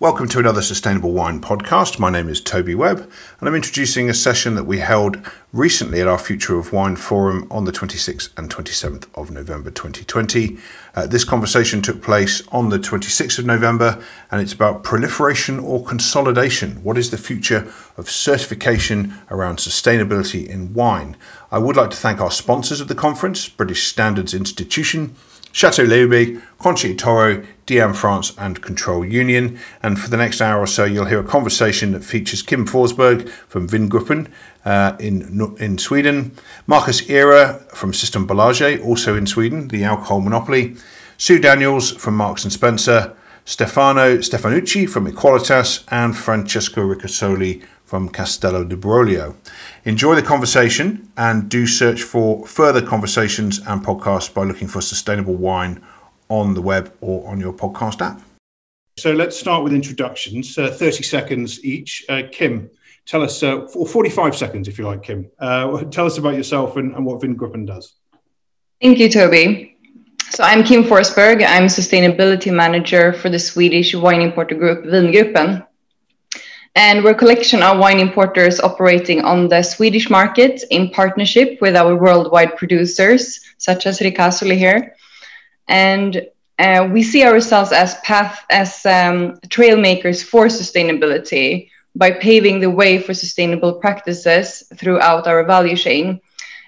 Welcome to another Sustainable Wine podcast. My name is Toby Webb, and I'm introducing a session that we held recently at our Future of Wine Forum on the 26th and 27th of November 2020. Uh, this conversation took place on the 26th of November, and it's about proliferation or consolidation. What is the future of certification around sustainability in wine? I would like to thank our sponsors of the conference, British Standards Institution, Chateau Léoube, Conchi Toro, DM France, and Control Union. And for the next hour or so, you'll hear a conversation that features Kim Forsberg from Vingruppen uh, in, in Sweden, Marcus Ihre from Systembolaget, also in Sweden, the alcohol monopoly, Sue Daniels from Marks and Spencer, Stefano Stefanucci from Equalitas, and Francesco Ricasoli from Castello di Brolio. Enjoy the conversation and do search for further conversations and podcasts by looking for sustainable wine on the web or on your podcast app. So let's start with introductions, uh, 30 seconds each. Uh, Kim, tell us, uh, or 45 seconds if you like, Kim. Uh, tell us about yourself and, and what Vingruppen does. Thank you, Toby. So I'm Kim Forsberg. I'm sustainability manager for the Swedish wine importer group Vingruppen. And we're a collection of wine importers operating on the Swedish market in partnership with our worldwide producers, such as Ricasoli here. And uh, we see ourselves as path as um, trail makers for sustainability by paving the way for sustainable practices throughout our value chain.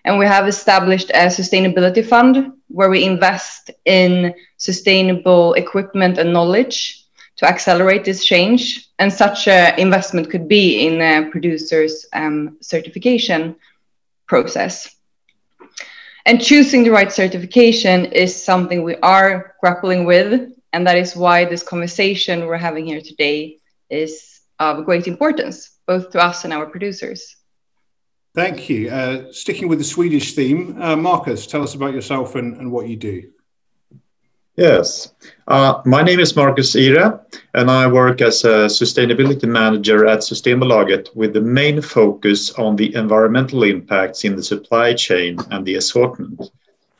And we have established a sustainability fund where we invest in sustainable equipment and knowledge to accelerate this change. And such an investment could be in a producer's um, certification process. And choosing the right certification is something we are grappling with. And that is why this conversation we're having here today is of great importance, both to us and our producers. Thank you. Uh, sticking with the Swedish theme, uh, Marcus, tell us about yourself and, and what you do. Yes, uh, my name is Marcus Ihre, and I work as a sustainability manager at Systembolaget with the main focus on the environmental impacts in the supply chain and the assortment.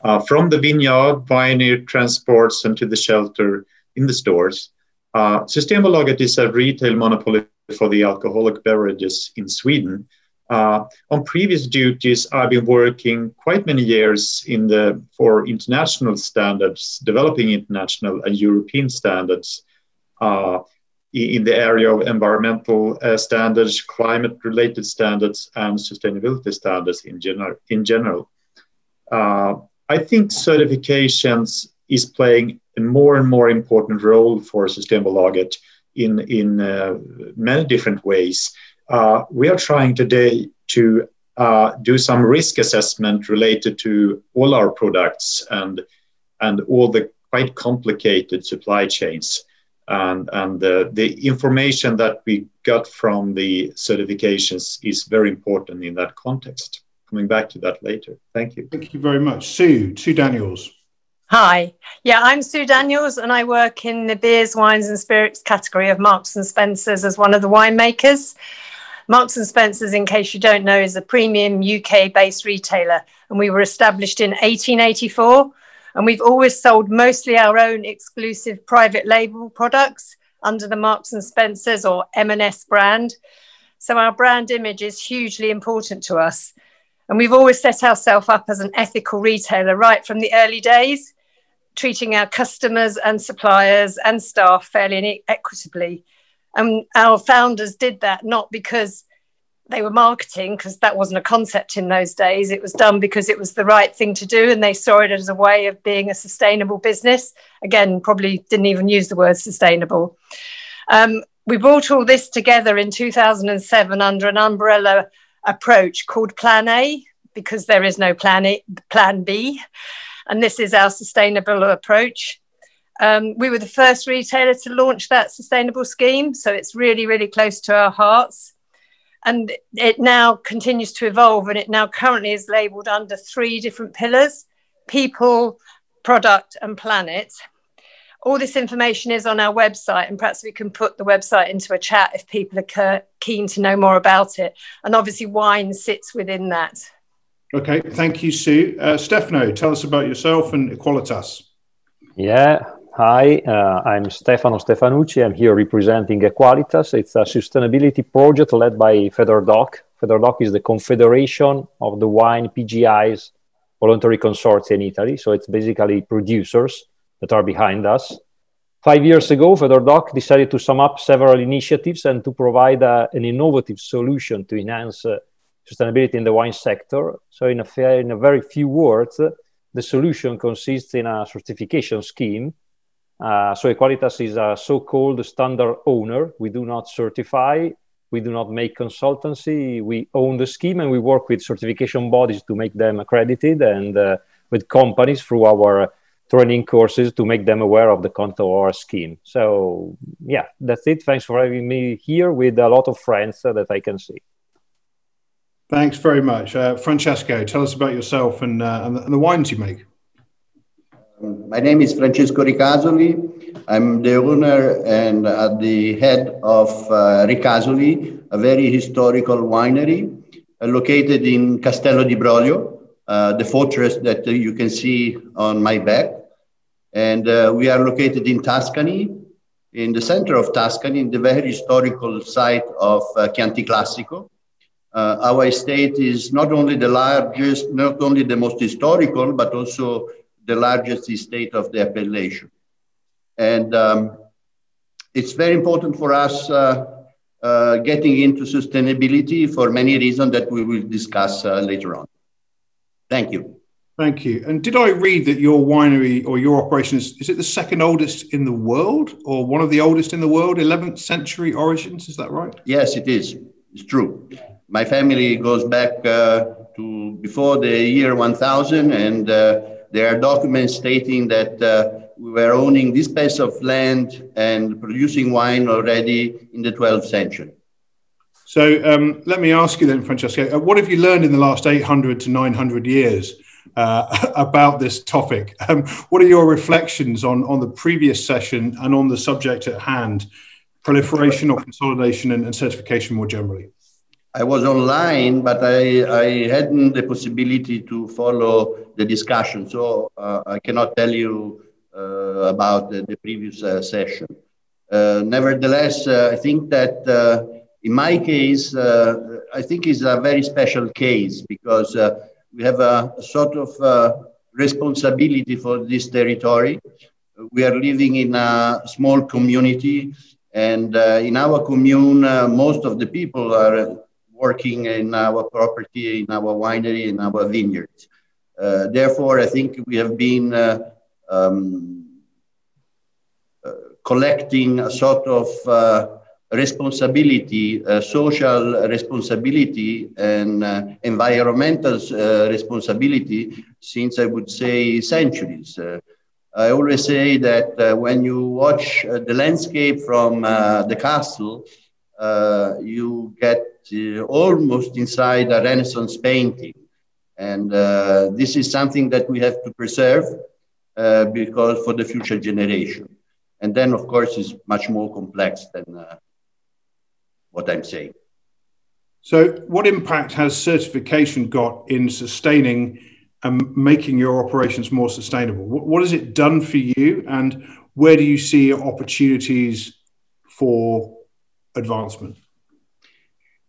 Uh, from the vineyard, pioneer transports, and to the shelter in the stores. Uh, Systembolaget is a retail monopoly for the alcoholic beverages in Sweden, uh, on previous duties, I've been working quite many years in the for international standards, developing international and European standards uh, in the area of environmental uh, standards, climate-related standards, and sustainability standards in general. In general, uh, I think certifications is playing a more and more important role for Systembolaget in in uh, many different ways uh, we are trying today to uh, do some risk assessment related to all our products and and all the quite complicated supply chains. And and uh, the information that we got from the certifications is very important in that context. Coming back to that later. Thank you. Thank you very much. Sue sue daniels. Hi. Yeah, I'm Sue Daniels and I work in the beers, wines and spirits category of Marks and Spencers as one of the winemakers. Marks and Spencers, in case you don't know, is a premium UK based retailer, and we were established in 1884. And we've always sold mostly our own exclusive private label products under the Marks and Spencers or M&S brand. So our brand image is hugely important to us. And we've always set ourselves up as an ethical retailer right from the early days, treating our customers and suppliers and staff fairly and equitably. And our founders did that not because they were marketing, because that wasn't a concept in those days. It was done because it was the right thing to do. And they saw it as a way of being a sustainable business. Again, probably didn't even use the word sustainable. Um, we brought all this together in 2007 under an umbrella approach called Plan A, because there is no plan, a, plan B. And this is our sustainable approach. Um, we were the first retailer to launch that sustainable scheme, so it's really, really close to our hearts. And it now continues to evolve, and it now currently is labeled under three different pillars people, product, and planet. All this information is on our website, and perhaps we can put the website into a chat if people are keen to know more about it. And obviously, wine sits within that. Okay, thank you, Sue. Uh, Stefano, tell us about yourself and Equalitas. Yeah, Hi, uh, I'm Stefano Stefanucci. I'm here representing Equalitas. It's a sustainability project led by FederDoc. FederDoc is the confederation of the wine PGI's voluntary consortia in Italy. So it's basically producers that are behind us. Five years ago, FederDoc decided to sum up several initiatives and to provide uh, an innovative solution to enhance uh, sustainability in the wine sector. So, in a, fair, in a very few words, the solution consists in a certification scheme. Uh, so Equalitas is a so-called standard owner. We do not certify, we do not make consultancy. We own the scheme and we work with certification bodies to make them accredited and uh, with companies through our training courses to make them aware of the content of our scheme. So yeah, that's it. Thanks for having me here with a lot of friends uh, that I can see. Thanks very much. Uh, Francesco, tell us about yourself and, uh, and, the, and, the, wines you make. My name is Francesco Ricasoli. I'm the owner and at the head of uh, Ricasoli, a very historical winery uh, located in Castello di Brolio, uh, the fortress that you can see on my back. And uh, we are located in Tuscany, in the center of Tuscany, in the very historical site of uh, Chianti Classico. Uh, our estate is not only the largest, not only the most historical, but also the largest estate of the appellation. And um, it's very important for us uh, uh, getting into sustainability for many reasons that we will discuss uh, later on. Thank you. Thank you. And did I read that your winery or your operation is, is it the second oldest in the world or one of the oldest in the world, 11th century origins? Is that right? Yes, it is. It's true my family goes back uh, to before the year 1000, and uh, there are documents stating that uh, we were owning this piece of land and producing wine already in the 12th century. So um, let me ask you then, Francesco, uh, what have you learned in the last 800 to 900 years uh, about this topic? Um, what are your reflections on, on the previous session and on the subject at hand, proliferation or consolidation and, and certification more generally? I was online, but I, I hadn't the possibility to follow the discussion. So uh, I cannot tell you uh, about the, the previous uh, session. Uh, nevertheless, uh, I think that uh, in my case, I think it's a very special case because we have a, a sort of responsibility for this territory. We are living in a small community, and in our commune, most of the people are working in our property, in our winery, in our vineyards. Uh, therefore, I think we have been uh, um, uh, collecting a sort of uh, responsibility, uh, social responsibility, and uh, environmental responsibility since I would say centuries. I always say that when you watch the landscape from the castle, you get uh, almost inside a Renaissance painting. And uh, this is something that we have to preserve uh, because for the future generation. And then, of course, it's much more complex than what I'm saying. So, what impact has certification got in sustaining and making your operations more sustainable? What, what, has it done for you, and where do you see opportunities for advancement?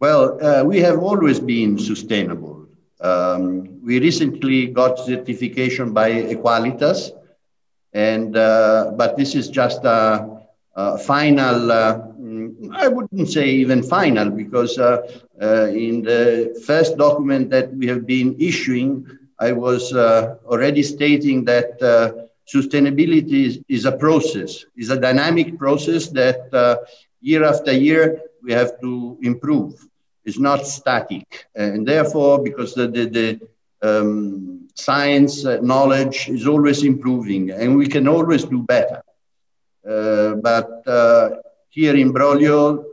Well, uh, we have always been sustainable. Um, we recently got certification by Equalitas, and uh, but this is just a, a final. Uh, I wouldn't say even final because uh, uh, in the first document that we have been issuing, I was uh, already stating that sustainability is, is, a process, is a dynamic process that year after year we have to improve. It's not static. And therefore, because the, the, the um, science uh, knowledge is always improving and we can always do better. Uh, but uh, here in Brolio,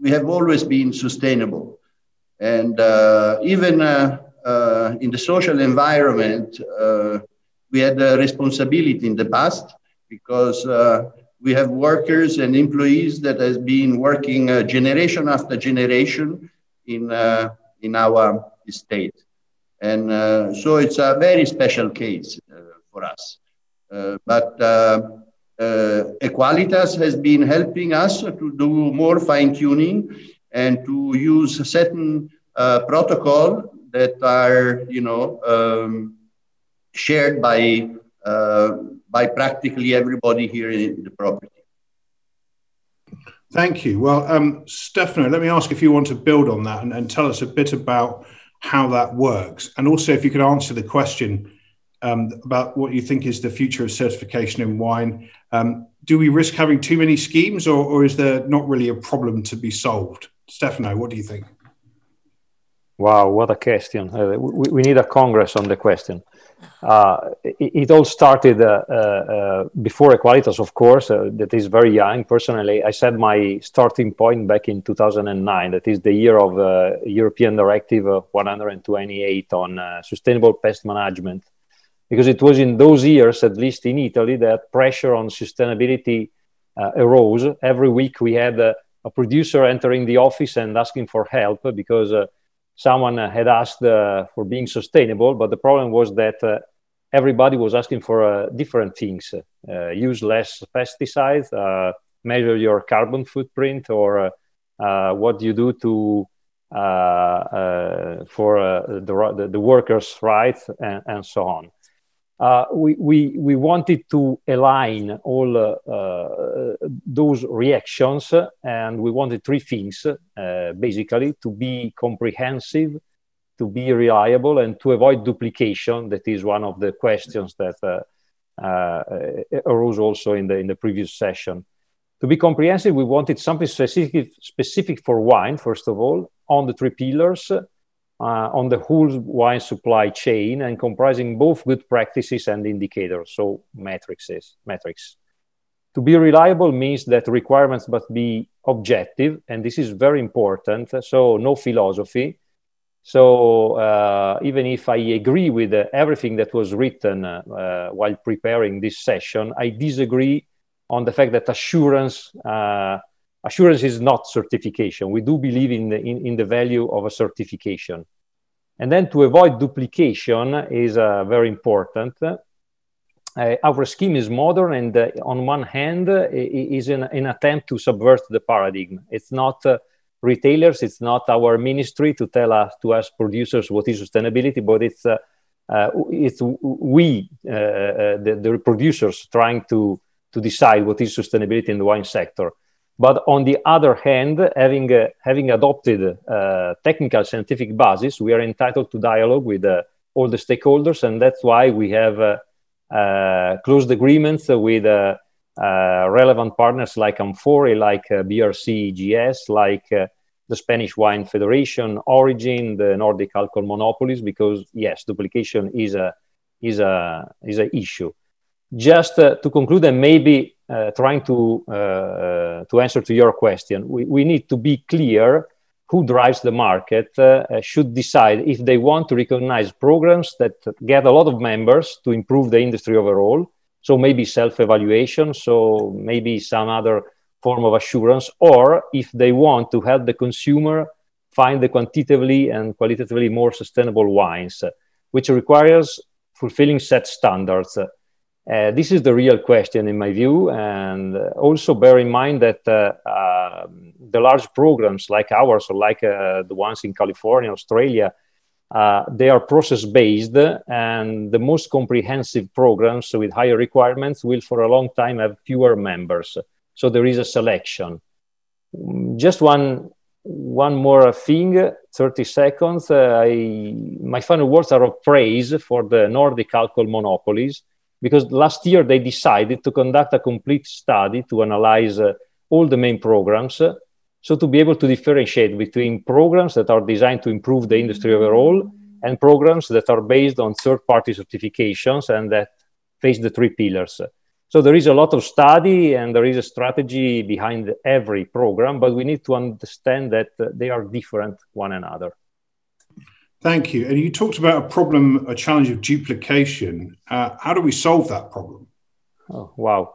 we have always been sustainable. And uh, even uh, uh, in the social environment, we had a responsibility in the past because we have workers and employees that has been working uh, generation after generation in, uh, in our state. And uh, so it's a very special case uh, for us. Uh, but uh, Equalitas has been helping us to do more fine tuning and to use certain protocol that are, you know, um, shared by by practically everybody here in the property. Thank you. Well, um, Stefano, let me ask if you want to build on that and, and, tell us a bit about how that works. And also, if you could answer the question um, about what you think is the future of certification in wine. Um, do we risk having too many schemes, or, or is there not really a problem to be solved? Stefano, what do you think? Wow, what a question. Uh, we, we, need a congress on the question. Uh, it, it, all started uh, uh, uh before Equalitas, of course, uh, that is very young. Personally, I set my starting point back in 2009. That is the year of uh, European Directive 128 on sustainable pest management because it was in those years, at least in Italy, that pressure on sustainability arose. Every week we had a producer entering the office and asking for help because someone had asked uh, for being sustainable. But the problem was that uh, everybody was asking for uh, different things use less pesticides, measure your carbon footprint, or what you do to uh, uh, for uh, the, the, workers' rights and, and, so on uh, we, we, we wanted to align all uh, uh, those reactions and we wanted three things uh, basically to be comprehensive to be reliable and to avoid duplication. That is one of the questions that uh, uh, arose also in the in the previous session. To be comprehensive we wanted something specific specific for wine first of all on the three pillars uh, on the whole wine supply chain and comprising both good practices and indicators, so matrices, metrics. To be reliable means that requirements must be objective, and this is very important. So, no philosophy. So, uh, even if I agree with uh, everything that was written uh, while preparing this session, I disagree on the fact that assurance uh, assurance is not certification. We do believe in the, in, in the value of a certification. And then to avoid duplication is uh, very important. Uh, our scheme is modern and uh, on one hand uh, is an, an, attempt to subvert the paradigm. It's not uh, retailers, it's not our ministry to tell us, to us producers what is sustainability, but it's, uh, it's we, the, the producers trying to, to decide what is sustainability in the wine sector. But on the other hand, having, uh, having adopted uh, technical scientific basis, we are entitled to dialogue with uh, all the stakeholders. And that's why we have uh, uh, closed agreements with uh, relevant partners like Amfori, like BRC GS, like the Spanish Wine Federation, Origin, the Nordic Alcohol Monopolies, because yes, duplication is a, is a, is a issue. Just to conclude, and maybe uh, trying to uh, to answer to your question, we, we need to be clear who drives the market uh, should decide if they want to recognize programs that get a lot of members to improve the industry overall. So maybe self-evaluation, so maybe some other form of assurance, or if they want to help the consumer find the quantitatively and qualitatively more sustainable wines, which requires fulfilling set standards. Uh, this is the real question in my view. And also bear in mind that uh, uh, the large programs like ours or like uh, the ones in California, Australia, uh, they are process based and the most comprehensive programs with higher requirements will for a long time have fewer members. So there is a selection. Just one one more thing 30 seconds uh, I, my final words are of praise for the nordic alcohol monopolies because last year they decided to conduct a complete study to analyze uh, all the main programs. Uh, so to be able to differentiate between programs that are designed to improve the industry overall and programs that are based on third-party certifications and that face the three pillars. So there is a lot of study and there is a strategy behind every program, but we need to understand that uh, they are different one another. Thank you. And you talked about a problem, a challenge of duplication. Uh, how do we solve that problem? Oh, wow.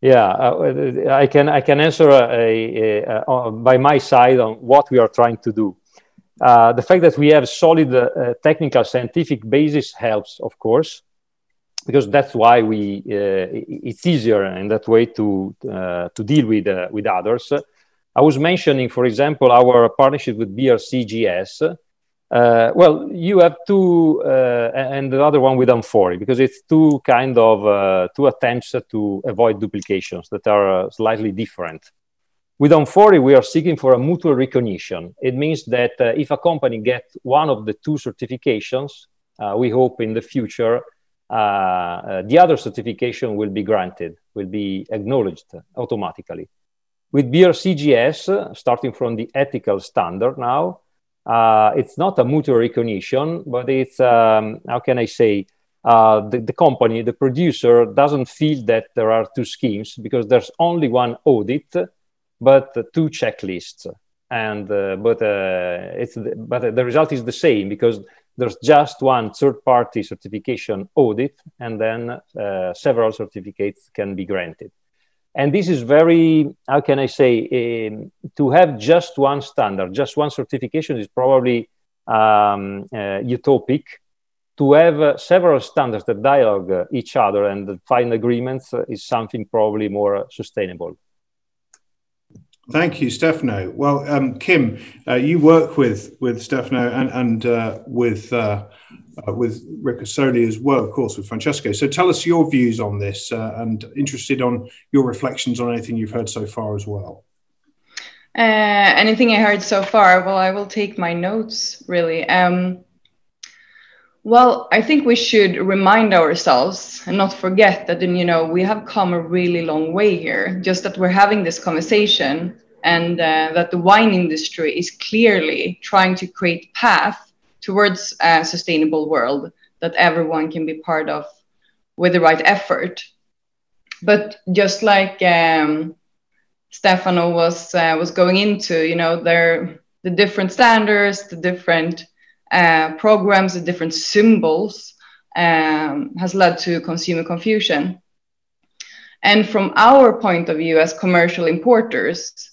Yeah, uh, I can I can answer a, a, a, uh, by my side on what we are trying to do. Uh, the fact that we have solid uh, technical scientific basis helps, of course. because that's why we uh, it's easier in that way to uh, to deal with uh, with others. I was mentioning, for example, our partnership with BRCGS. Uh, well, you have two, uh, and the other one with Amfori, because it's two kind of uh, two attempts to avoid duplications that are slightly different. With Amfori, we are seeking for a mutual recognition. It means that if a company gets one of the two certifications, we hope in the future uh, uh, the other certification will be granted, will be acknowledged automatically. With BRCGS, starting from the ethical standard now, uh, it's not a mutual recognition, but it's, um, how can I say, uh, the, the, company, the producer doesn't feel that there are two schemes because there's only one audit, but two checklists. And uh, but uh, it's but the result is the same because there's just one third-party certification audit, and then uh, several certificates can be granted. And this is very, how can I say, um, to have just one standard, just one certification is probably um, uh, utopic. To have uh, several standards that dialogue uh, each other and find agreements uh, is something probably more sustainable. Thank you, Stefano. Well, um, Kim, uh, you work with with Stefano and and uh, with uh, with Ricasoli as well, of course, with Francesco. So tell us your views on this, uh, and interested on your reflections on anything you've heard so far as well. Uh, anything I heard so far? Well, I will take my notes. Really. Um, well, I think we should remind ourselves and not forget that, you know, we have come a really long way here. Just that we're having this conversation and uh, that the wine industry is clearly trying to create path towards a sustainable world that everyone can be part of with the right effort. But just like um, Stefano was uh, was going into, you know, there the different standards, the different uh, programs the different symbols um, has led to consumer confusion. And from our point of view as commercial importers,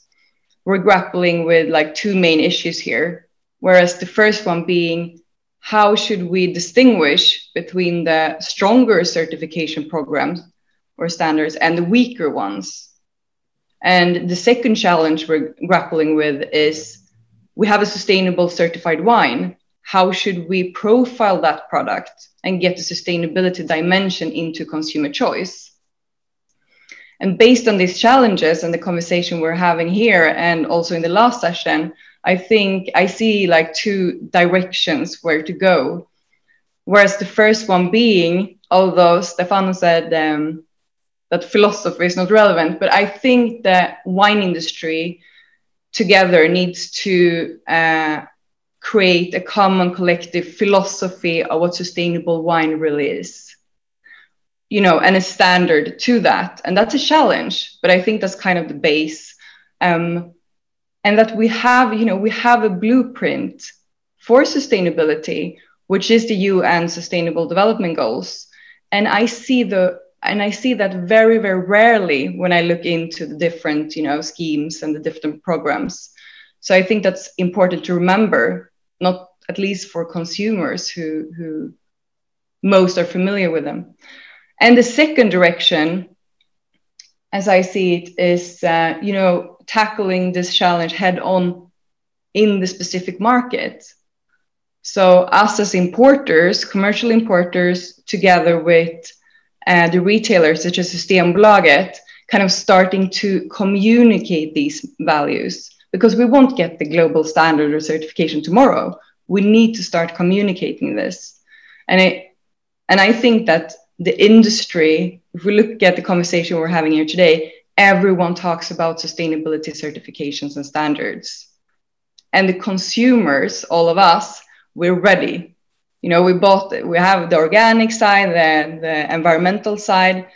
we're grappling with like two main issues here. Whereas the first one being how should we distinguish between the stronger certification programs or standards and the weaker ones? And the second challenge we're grappling with is we have a sustainable certified wine, how should we profile that product and get the sustainability dimension into consumer choice? And based on these challenges and the conversation we're having here and also in the last session, I think I see like two directions where to go. Whereas the first one being, although Stefano said um, that philosophy is not relevant, but I think the wine industry together needs to uh, create a common collective philosophy of what sustainable wine really is you know and a standard to that and that's a challenge but i think that's kind of the base um, and that we have you know we have a blueprint for sustainability which is the un sustainable development goals and i see the and i see that very very rarely when i look into the different you know schemes and the different programs so I think that's important to remember, not at least for consumers who, who most are familiar with them. And the second direction, as I see it, is uh, you know tackling this challenge head on in the specific market. So us as importers, commercial importers, together with uh, the retailers such as Systembolaget, kind of starting to communicate these values because we won't get the global standard or certification tomorrow. We need to start communicating this. And I, and I think that the industry, if we look at the conversation we're having here today, everyone talks about sustainability certifications and standards. And the consumers, all of us, we're ready. You know, we bought, we have the organic side, the, the environmental side.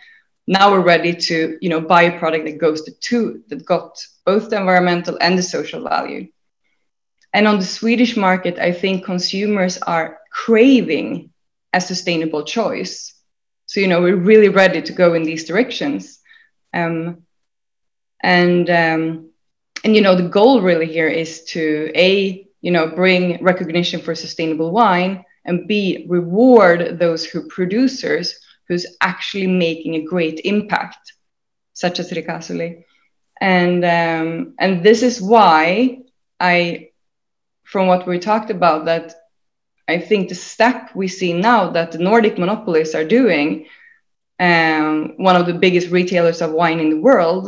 Now we're ready to, you know, buy a product that goes to two, that got both the environmental and the social value. And on the Swedish market, I think consumers are craving a sustainable choice. So, you know, we're really ready to go in these directions. Um, and, um, and, you know, the goal really here is to A, you know, bring recognition for sustainable wine and B, reward those who producers who who's actually making a great impact, such as Ricasoli. And um, and this is why I, from what we talked about, that I think the step we see now that the Nordic monopolists are doing, um, one of the biggest retailers of wine in the world,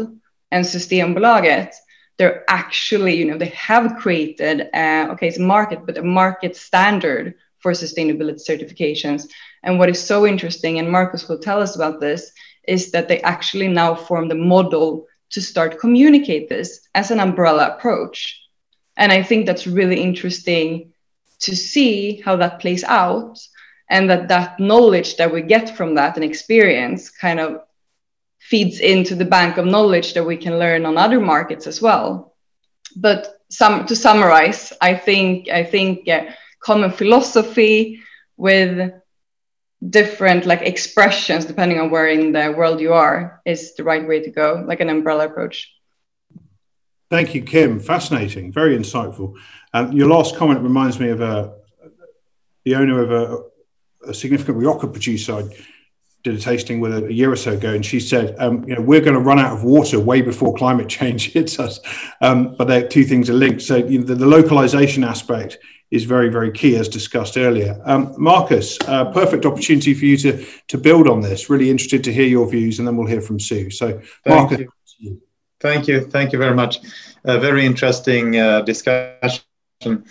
and Systembolaget, they're actually, you know, they have created, uh, okay, it's a market, but a market standard for sustainability certifications. And what is so interesting, and Marcus will tell us about this, is that they actually now form the model to start communicate this as an umbrella approach. And I think that's really interesting to see how that plays out and that that knowledge that we get from that and experience kind of feeds into the bank of knowledge that we can learn on other markets as well. But some to summarize i think i think uh, common philosophy with different like expressions depending on where in the world you are is the right way to go like an umbrella approach. Thank you kim. Fascinating. Very insightful. Um, your last comment reminds me of a the owner of a, a significant rioja producer. I did a tasting with a, a year or so ago, and she said, um, "You know, we're going to run out of water way before climate change hits us." Um, but two things are linked. So you know, the, the localization aspect is very, very key, as discussed earlier. Um, Marcus, uh, perfect opportunity for you to to build on this. Really interested to hear your views, and then we'll hear from Sue. So, Thank Marcus. You. Thank you. Thank you very much. A very interesting uh, discussion. And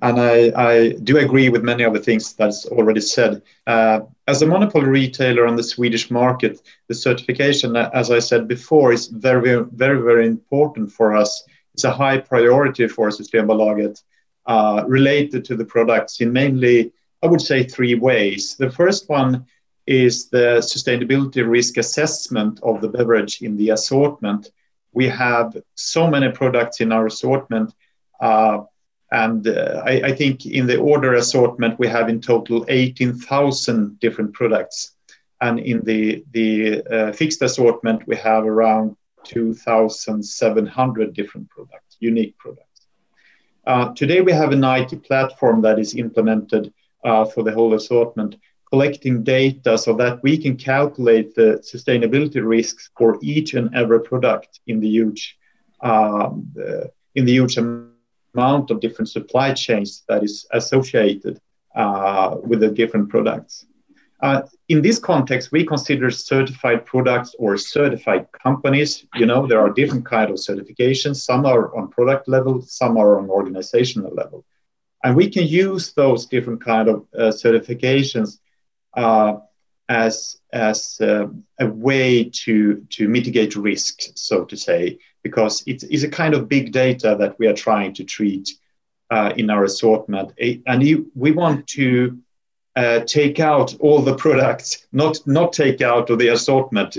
I, I, do agree with many of the things that's already said. Uh, as a monopoly retailer on the Swedish market, the certification, as I said before, is very, very, very important for us. It's a high priority for Systembolaget uh, related to the products in mainly, I would say, three ways. The first one is the sustainability risk assessment of the beverage in the assortment. We have so many products in our assortment. Uh, uh, I, I, think in the order assortment, we have in total 18,000 different products. And in the, uh, fixed assortment, we have around 2,700 different products, unique products. Uh, today, we have an IT platform that is implemented uh, for the whole assortment, collecting data so that we can calculate the sustainability risks for each and every product in the huge, um, the huge amount of different supply chains that is associated uh, with the different products. Uh, in this context, we consider certified products or certified companies. You know, there are different kind of certifications. Some are on product level, some are on organizational level, and we can use those different kind of uh, certifications uh, as as uh, a way to to mitigate risk, so to say, because it's, it's a kind of big data that we are trying to treat uh, in our assortment, and you, we want to uh, take out all the products, not not take out of the assortment.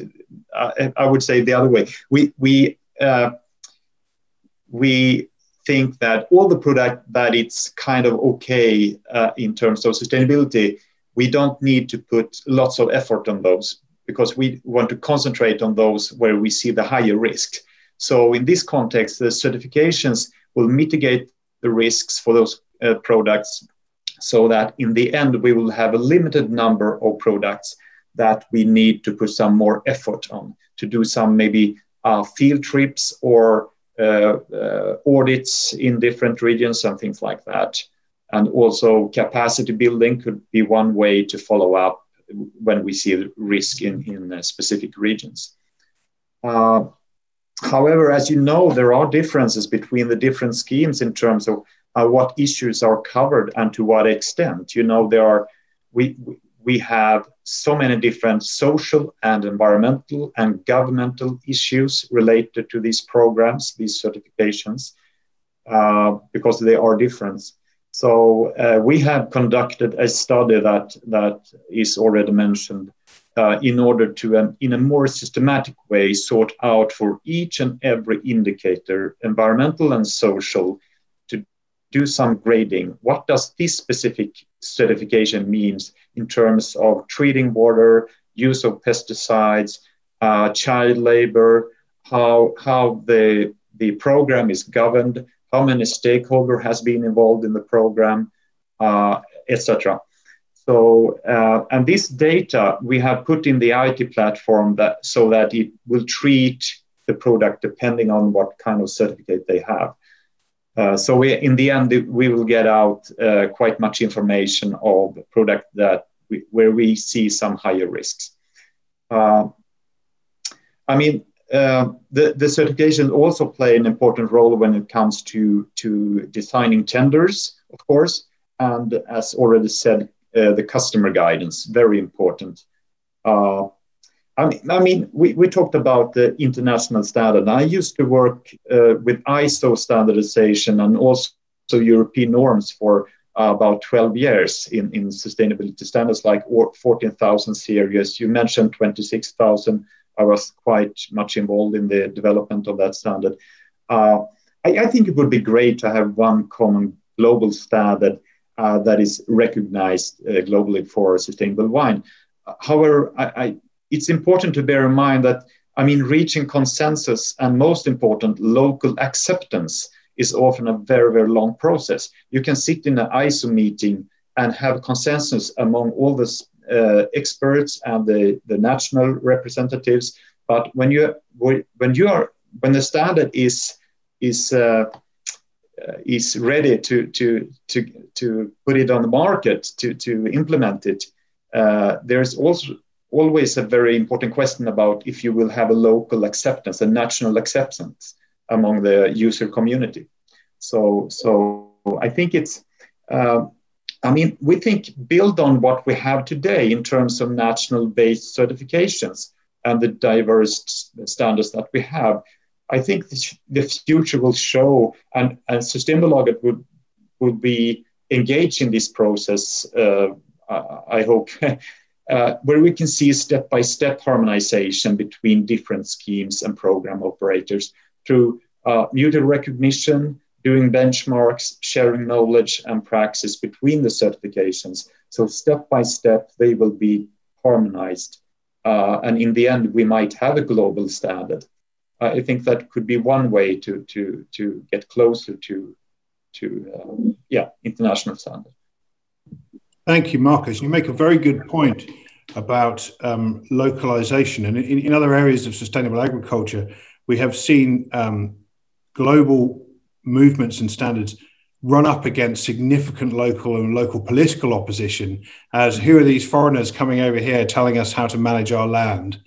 Uh, I would say the other way. We we uh, we think that all the product that it's kind of okay uh, in terms of sustainability, we don't need to put lots of effort on those because we want to concentrate on those where we see the higher risk. So in this context, the certifications will mitigate the risks for those uh, products so that in the end we will have a limited number of products that we need to put some more effort on to do some maybe uh, field trips or uh, uh, audits in different regions and things like that. And also capacity building could be one way to follow up when we see risk in, in uh, specific regions. Uh, however, as you know, there are differences between the different schemes in terms of uh, what issues are covered and to what extent. You know, there are we we have so many different social and environmental and governmental issues related to these programs, these certifications, uh, because they are different. So uh, we have conducted a study that that is already mentioned uh, in order to, um, in a more systematic way, sort out for each and every indicator, environmental and social, to do some grading. What does this specific certification means in terms of treating water, use of pesticides, uh, child labor, how, how the, the program is governed, how many stakeholder has been involved in the program, uh, etc. So, uh, and this data we have put in the IT platform that so that it will treat the product depending on what kind of certificate they have. Uh, so we, in the end, we will get out uh, quite much information of the product that we, where we see some higher risks. Uh, I mean, uh, the, the certifications also play an important role when it comes to, to designing tenders, of course, and as already said, uh, the customer guidance, very important. Uh, I mean, I mean we, we talked about the international standard. I used to work uh, with ISO standardization and also European norms for about 12 years in, in sustainability standards like 14,000 series. You mentioned 26,000. I was quite much involved in the development of that standard. Uh, I, I, think it would be great to have one common global standard uh, that is recognized uh, globally for sustainable wine. However, I, I, it's important to bear in mind that I mean, reaching consensus and most important, local acceptance is often a very, very long process. You can sit in an ISO meeting and have consensus among all the experts and the, the national representatives. But when you when you are when the standard is is uh, uh, is ready to to to to put it on the market to to implement it, uh, there's also always a very important question about if you will have a local acceptance, a national acceptance among the user community. So so I think it's. Uh, I mean, we think build on what we have today in terms of national based certifications and the diverse standards that we have. I think the future will show, and, and Systembolaget would, would be engaged in this process, uh, I hope, uh, where we can see step by step harmonization between different schemes and program operators through uh, mutual recognition, doing benchmarks, sharing knowledge and practice between the certifications. So step by step, they will be harmonized. Uh, and in the end, we might have a global standard. Uh, I think that could be one way to, to, to get closer to, to uh, yeah, international standard. Thank you, Marcus. You make a very good point about um, localization. And in, in, other areas of sustainable agriculture, we have seen um, global movements and standards run up against significant local and local political opposition as who are these foreigners coming over here telling us how to manage our land?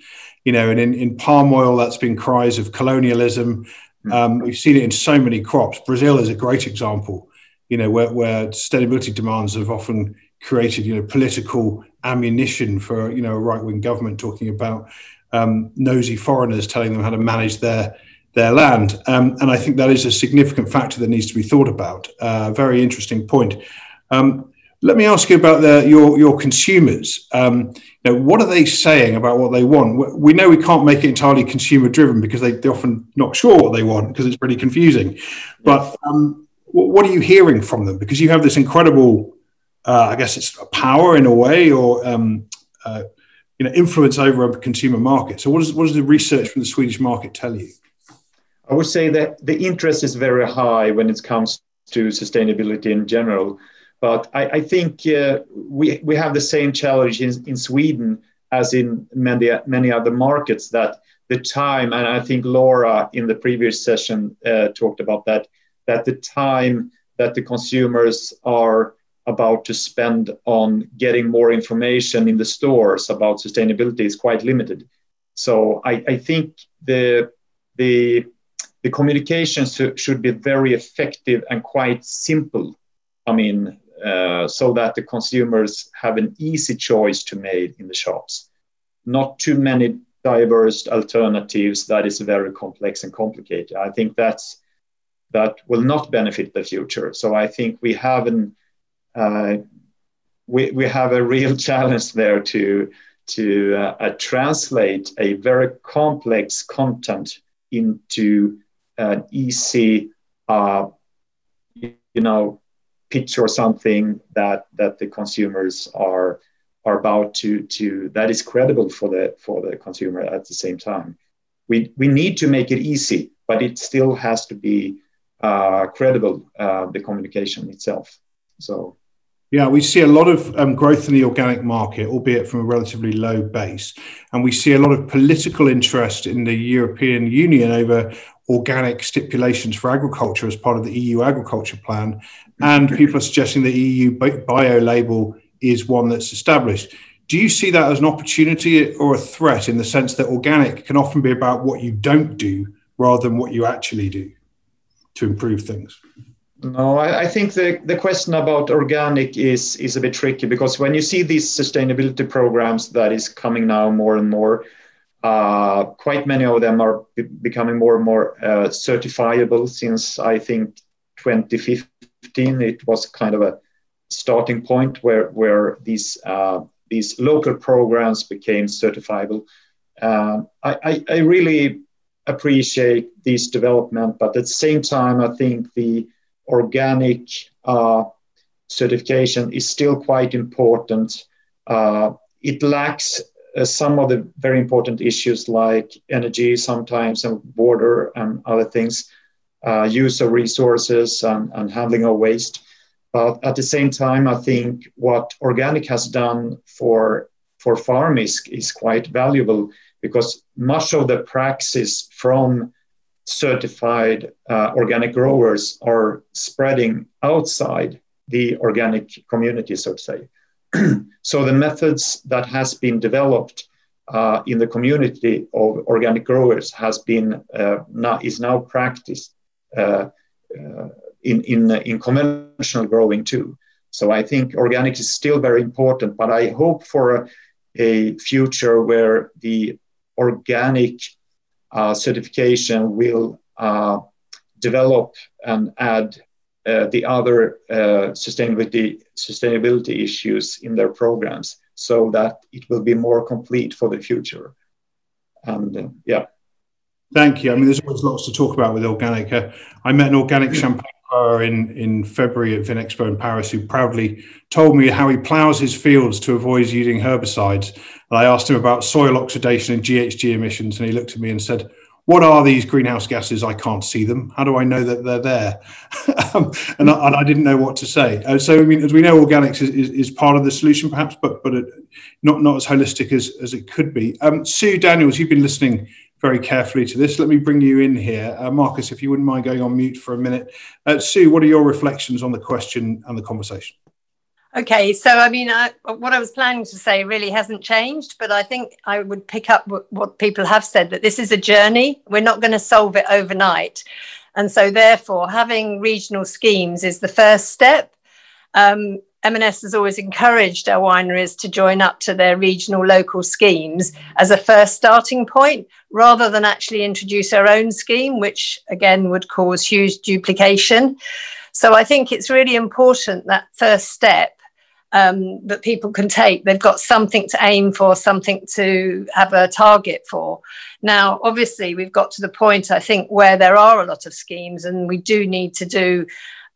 You know and in, in palm oil that's been cries of colonialism. Hmm. um, we've seen it in so many crops. Brazil is a great example you know where, where sustainability demands have often created you know political ammunition for you know a right-wing government talking about um, nosy foreigners telling them how to manage their their land. Um, and I think that is a significant factor that needs to be thought about. Uh, very interesting point. Um, let me ask you about the, your, your consumers. Um, you know, what are they saying about what they want? We know we can't make it entirely consumer driven because they, are often not sure what they want because it's pretty confusing. But um, what are you hearing from them? Because you have this incredible, uh, I guess it's power in a way, or um, uh, you know, influence over a consumer market. So, what, is, what does the research from the Swedish market tell you? I would say that the interest is very high when it comes to sustainability in general. But I, I think uh, we, we have the same challenge in, in Sweden as in many, many other markets that the time, and I think Laura in the previous session uh, talked about that, that the time that the consumers are about to spend on getting more information in the stores about sustainability is quite limited. So I, I think the the the communication should be very effective and quite simple. I mean, uh, so that the consumers have an easy choice to make in the shops. Not too many diverse alternatives that is very complex and complicated. I think that's that will not benefit the future. So I think we have an uh, we, we have a real challenge there to to uh, uh translate a very complex content into an easy, uh, you know, pitch or something that that the consumers are are about to to that is credible for the for the consumer at the same time. We we need to make it easy, but it still has to be uh, credible uh, the communication itself. So Yeah, we see a lot of um, growth in the organic market, albeit from a relatively low base. And we see a lot of political interest in the European Union over organic stipulations for agriculture as part of the EU agriculture plan. Mm-hmm. And people are suggesting the EU bio label is one that's established. Do you see that as an opportunity or a threat in the sense that organic can often be about what you don't do rather than what you actually do to improve things? No, I, I, think the, the question about organic is is a bit tricky because when you see these sustainability programs that is coming now more and more, uh, quite many of them are be- becoming more and more uh, certifiable. Since I think 2015, it was kind of a starting point where where these uh, these local programs became certifiable. Uh, I, I, I really appreciate this development, but at the same time, I think the organic uh, certification is still quite important. Uh, it lacks some of the very important issues like energy sometimes and water and other things, uh, use of resources and, and handling of waste. But at the same time, I think what organic has done for for farm is, is quite valuable because much of the praxis from certified uh, organic growers are spreading outside the organic community, so to say. so the methods that has been developed uh, in the community of organic growers has been uh, now, is now practiced uh, uh, in, in, in conventional growing too. So I think organic is still very important, but I hope for a, future where the organic uh, certification will uh, develop and add uh, the other uh, sustainability sustainability issues in their programs so that it will be more complete for the future. And uh, yeah. Thank you. I mean, there's always lots to talk about with organic. Uh, I met an organic champagne grower in, in February at Vinexpo in Paris who proudly told me how he plows his fields to avoid using herbicides. And I asked him about soil oxidation and GHG emissions, and he looked at me and said, what are these greenhouse gases? I can't see them. How do I know that they're there? um, and, I, and, I, didn't know what to say. Uh, so, I mean, as we know, organics is, is, is part of the solution, perhaps, but but it, not not as holistic as, as it could be. Um, Sue Daniels, you've been listening very carefully to this. Let me bring you in here, uh, Marcus, if you wouldn't mind going on mute for a minute. Uh, Sue, what are your reflections on the question and the conversation? Okay, so I mean, I, what I was planning to say really hasn't changed, but I think I would pick up what, what people have said that this is a journey. We're not going to solve it overnight. And so, therefore, having regional schemes is the first step. Um, M&S has always encouraged our wineries to join up to their regional local schemes as a first starting point rather than actually introduce our own scheme, which again would cause huge duplication. So I think it's really important that first step um, that people can take. They've got something to aim for, something to have a target for. Now, obviously, we've got to the point, I think, where there are a lot of schemes, and we do need to do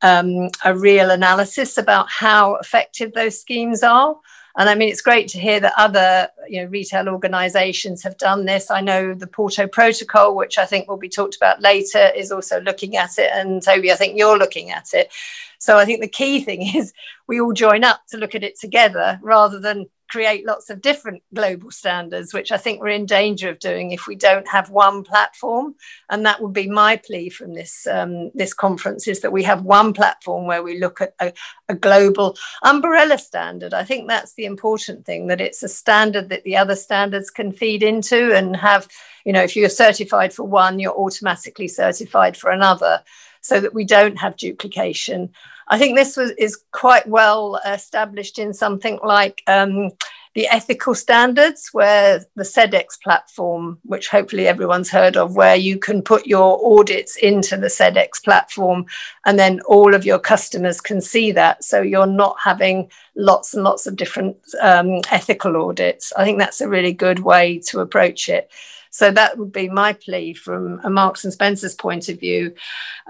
um, a real analysis about how effective those schemes are. And I mean, it's great to hear that other you know, retail organisations have done this. I know the Porto Protocol, which I think will be talked about later, is also looking at it. And Toby, I think you're looking at it. So I think the key thing is we all join up to look at it together rather than create lots of different global standards, which I think we're in danger of doing if we don't have one platform. And that would be my plea from this um, this conference: is that we have one platform where we look at a, a, global umbrella standard. I think that's the important thing that it's a standard that the other standards can feed into and have. You know, if you're certified for one, you're automatically certified for another so that we don't have duplication. I think this was is quite well established in something like um, the ethical standards, where the Sedex platform, which hopefully everyone's heard of, where you can put your audits into the Sedex platform, and then all of your customers can see that. So you're not having lots and lots of different um, ethical audits. I think that's a really good way to approach it. So that would be my plea from a Marks and Spencer's point of view.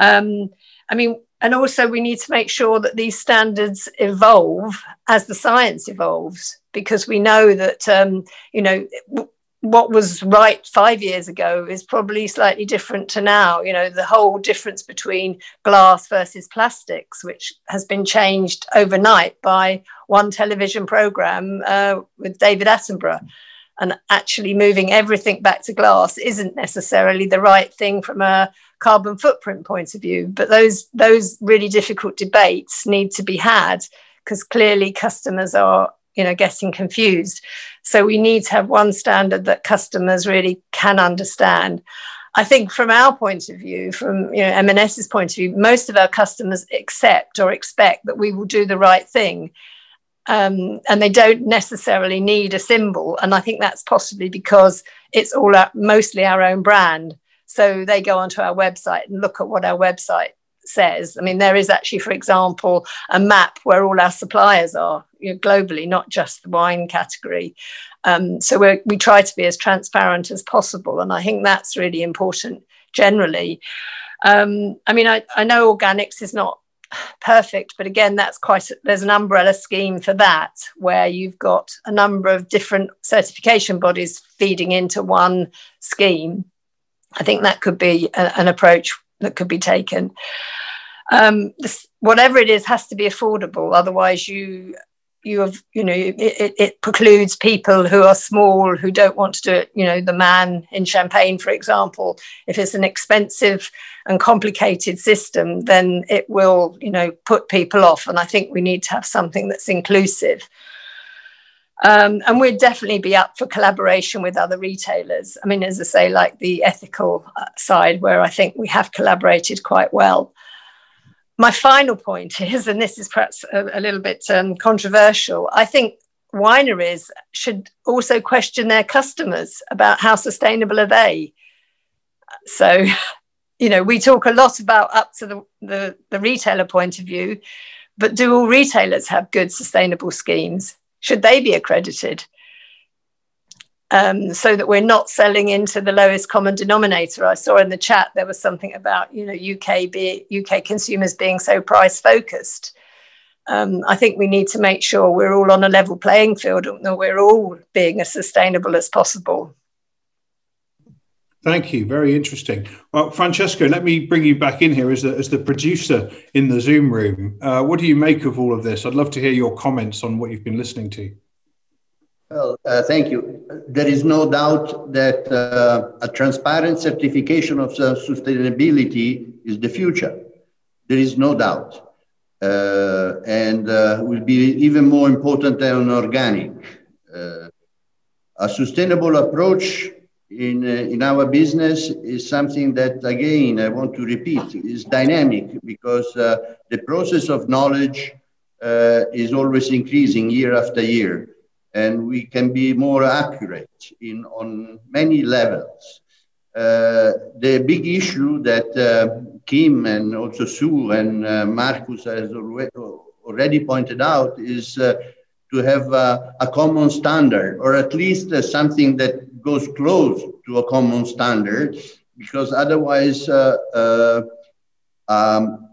Um, I mean, and also we need to make sure that these standards evolve as the science evolves, because we know that um, you know what was right five years ago is probably slightly different to now. You know, the whole difference between glass versus plastics, which has been changed overnight by one television program uh, with David Attenborough. And actually moving everything back to glass isn't necessarily the right thing from a carbon footprint point of view. But those those really difficult debates need to be had because clearly customers are you know getting confused. So we need to have one standard that customers really can understand. I think from our point of view from you know m&s's point of view most of our customers accept or expect that we will do the right thing um, and they don't necessarily need a symbol and i think that's possibly because it's all our, mostly our own brand so they go onto our website and look at what our website says. I mean, there is actually, for example, a map where all our suppliers are you know, globally, not just the wine category. Um, so we we try to be as transparent as possible, and I think that's really important generally. Um, I mean, I, I know organics is not perfect but again that's quite there's an umbrella scheme for that where you've got a number of different certification bodies feeding into one scheme i think that could be a, an approach that could be taken. Um, this, whatever it is has to be affordable. Otherwise, you you have you know it, it, precludes people who are small who don't want to do it. You know, the man in Champagne, for example. If it's an expensive and complicated system, then it will you know put people off. And I think we need to have something that's inclusive. Um, and we'd definitely be up for collaboration with other retailers. I mean, as I say, like the ethical uh, side, where I think we have collaborated quite well. My final point is, and this is perhaps a, a little bit um, controversial, I think wineries should also question their customers about how sustainable are they. So, you know, we talk a lot about up to the, the, the retailer point of view, but do all retailers have good sustainable schemes? should they be accredited? Um, so that we're not selling into the lowest common denominator. I saw in the chat there was something about you know UK be, UK consumers being so price focused. Um, I think we need to make sure we're all on a level playing field and that we're all being as sustainable as possible. Thank you. Very interesting. Well, Francesco, let me bring you back in here as the, as the producer in the Zoom room. Uh, what do you make of all of this? I'd love to hear your comments on what you've been listening to. Well, uh, thank you. There is no doubt that uh, a transparent certification of sustainability is the future. There is no doubt. Uh, and uh, will be even more important than organic. Uh, a sustainable approach in, uh, in our business is something that, again, I want to repeat, is dynamic because the process of knowledge is always increasing year after year. And we can be more accurate in, on many levels. Uh, the big issue that uh, Kim and also Sue and uh, Marcus has already pointed out is to have a common standard or at least something that goes close to a common standard because otherwise uh, uh, um,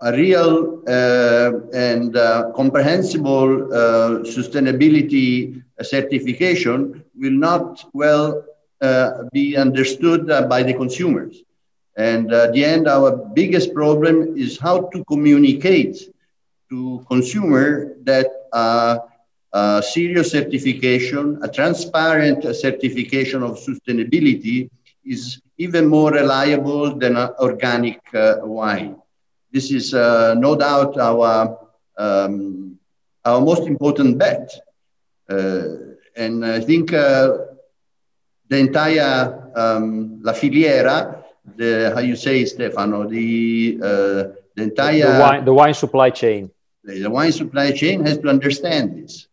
a real uh, and uh, comprehensible uh, sustainability certification will not well uh, be understood by the consumers. And at the end, our biggest problem is how to communicate to consumer that a serious certification, a transparent certification of sustainability is even more reliable than organic uh, wine. This is uh, no doubt our, um, our most important bet. Uh, and I think uh, the entire, um, la filiera, the, how you say, Stefano, the, uh, the entire... The wine, the wine supply chain. The wine supply chain has to understand this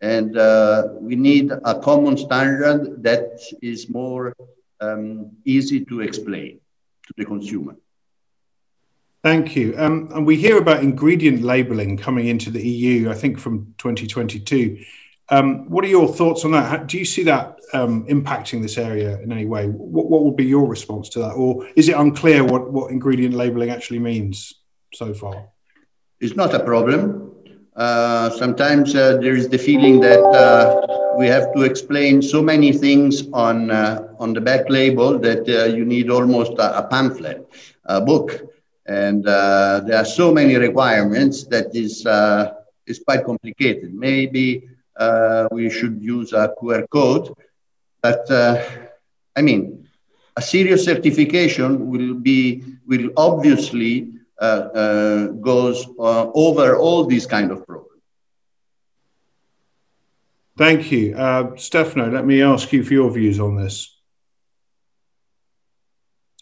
and uh, we need a common standard that is more um, easy to explain to the consumer. Thank you. Um, and we hear about ingredient labeling coming into the EU, I think from 2022. Um, what are your thoughts on that? How, do you see that um, impacting this area in any way? What, what would be your response to that? Or is it unclear what, what ingredient labeling actually means so far? It's not a problem. Uh, sometimes uh, there is the feeling that uh, we have to explain so many things on uh, on the back label that uh, you need almost a, a, pamphlet, a book, and uh, there are so many requirements that is uh, is quite complicated. Maybe uh, we should use a QR code, but uh, I mean, a serious certification will be will obviously goes over all these kind of programs. Thank you. Uh, Stefano, let me ask you for your views on this.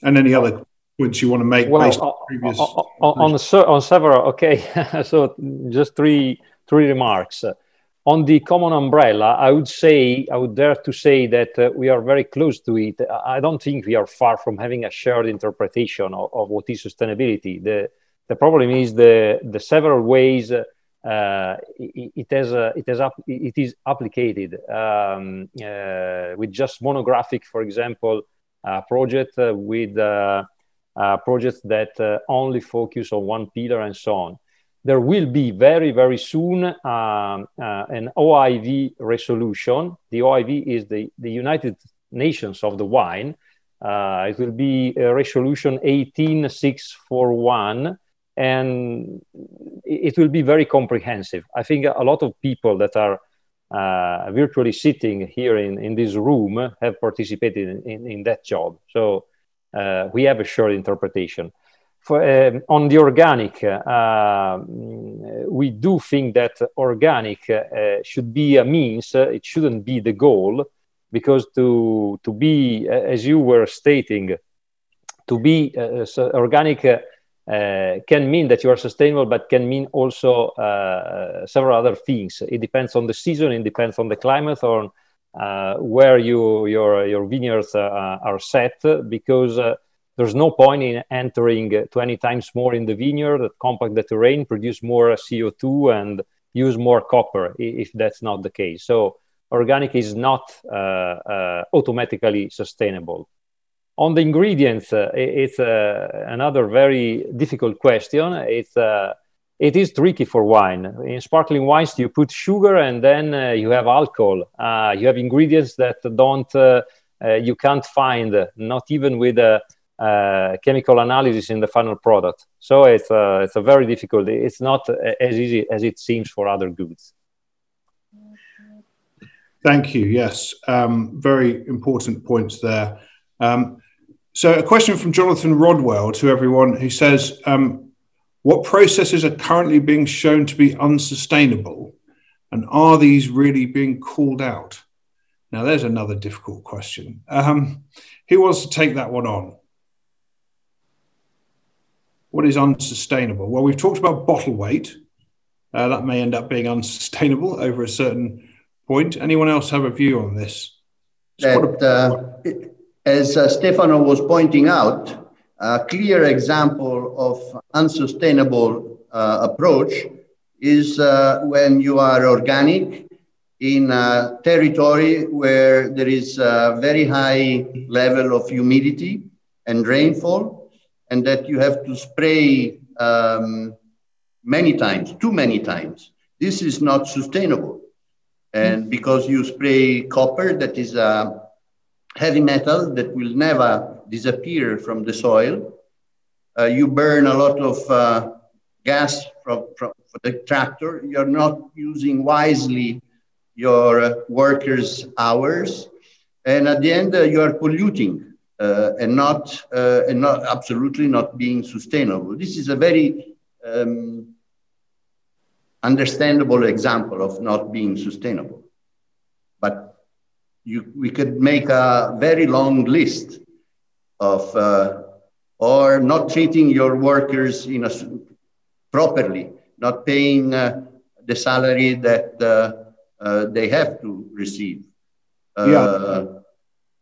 And any other points you want to make well, based on previous on, on, on several okay so just three three remarks. On the common umbrella i would say i would dare to say that uh, we are very close to it. I don't think we are far from having a shared interpretation of, of what is sustainability. The the problem is the the several ways uh, uh, it, it, has uh, it has up, it is applied um, uh, with just monographic, for example, a project with projects that only focus on one pillar and so on. There will be very very soon um, an OIV resolution. The OIV is the, the United Nations of the wine. Uh, it will be resolution 18641 and it will be very comprehensive. I think a lot of people that are uh, virtually sitting here in, in this room have participated in, in, in that job. So uh, we have a short interpretation. For, um, on the organic, uh, we do think that organic uh, should be a means, uh, it shouldn't be the goal, because to, to be, as you were stating, to be uh, so organic uh, can mean that you are sustainable, but can mean also uh, several other things. It depends on the season, it depends on the climate, on uh, where you your your vineyards uh, are set, because uh, there's no point in entering 20 times more in the vineyard that compact the terrain, produce more CO2, and use more copper if that's not the case. So organic is not uh, automatically sustainable. On the ingredients, it's another very difficult question. It's it is tricky for wine. In sparkling wines, you put sugar and then uh, you have alcohol. Uh, you have ingredients that don't uh, you can't find, not even with a chemical analysis in the final product. So it's it's a very difficult. It's not as easy as it seems for other goods. Thank you. Yes, um, very important points there. Um, so, a question from Jonathan Rodwell to everyone who says, um, What processes are currently being shown to be unsustainable? And are these really being called out? Now, there's another difficult question. Um, who wants to take that one on? What is unsustainable? Well, we've talked about bottle weight. Uh, that may end up being unsustainable over a certain point. Anyone else have a view on this? That, uh, as uh, Stefano was pointing out, a clear example of unsustainable uh, approach is uh, when you are organic in a territory where there is a very high level of humidity and rainfall, and that you have to spray um, many times, too many times. This is not sustainable. And because you spray copper, that is a heavy metal that will never disappear from the soil. Uh, you burn a lot of uh, gas from, from the tractor. You're not using wisely your uh, workers' hours, and at the end uh, you are polluting uh, and not and not absolutely not being sustainable. This is a very um, understandable example of not being sustainable. But you, we could make a very long list of uh, or not treating your workers in a, properly, not paying uh, the salary that uh, uh they have to receive. Uh, yeah,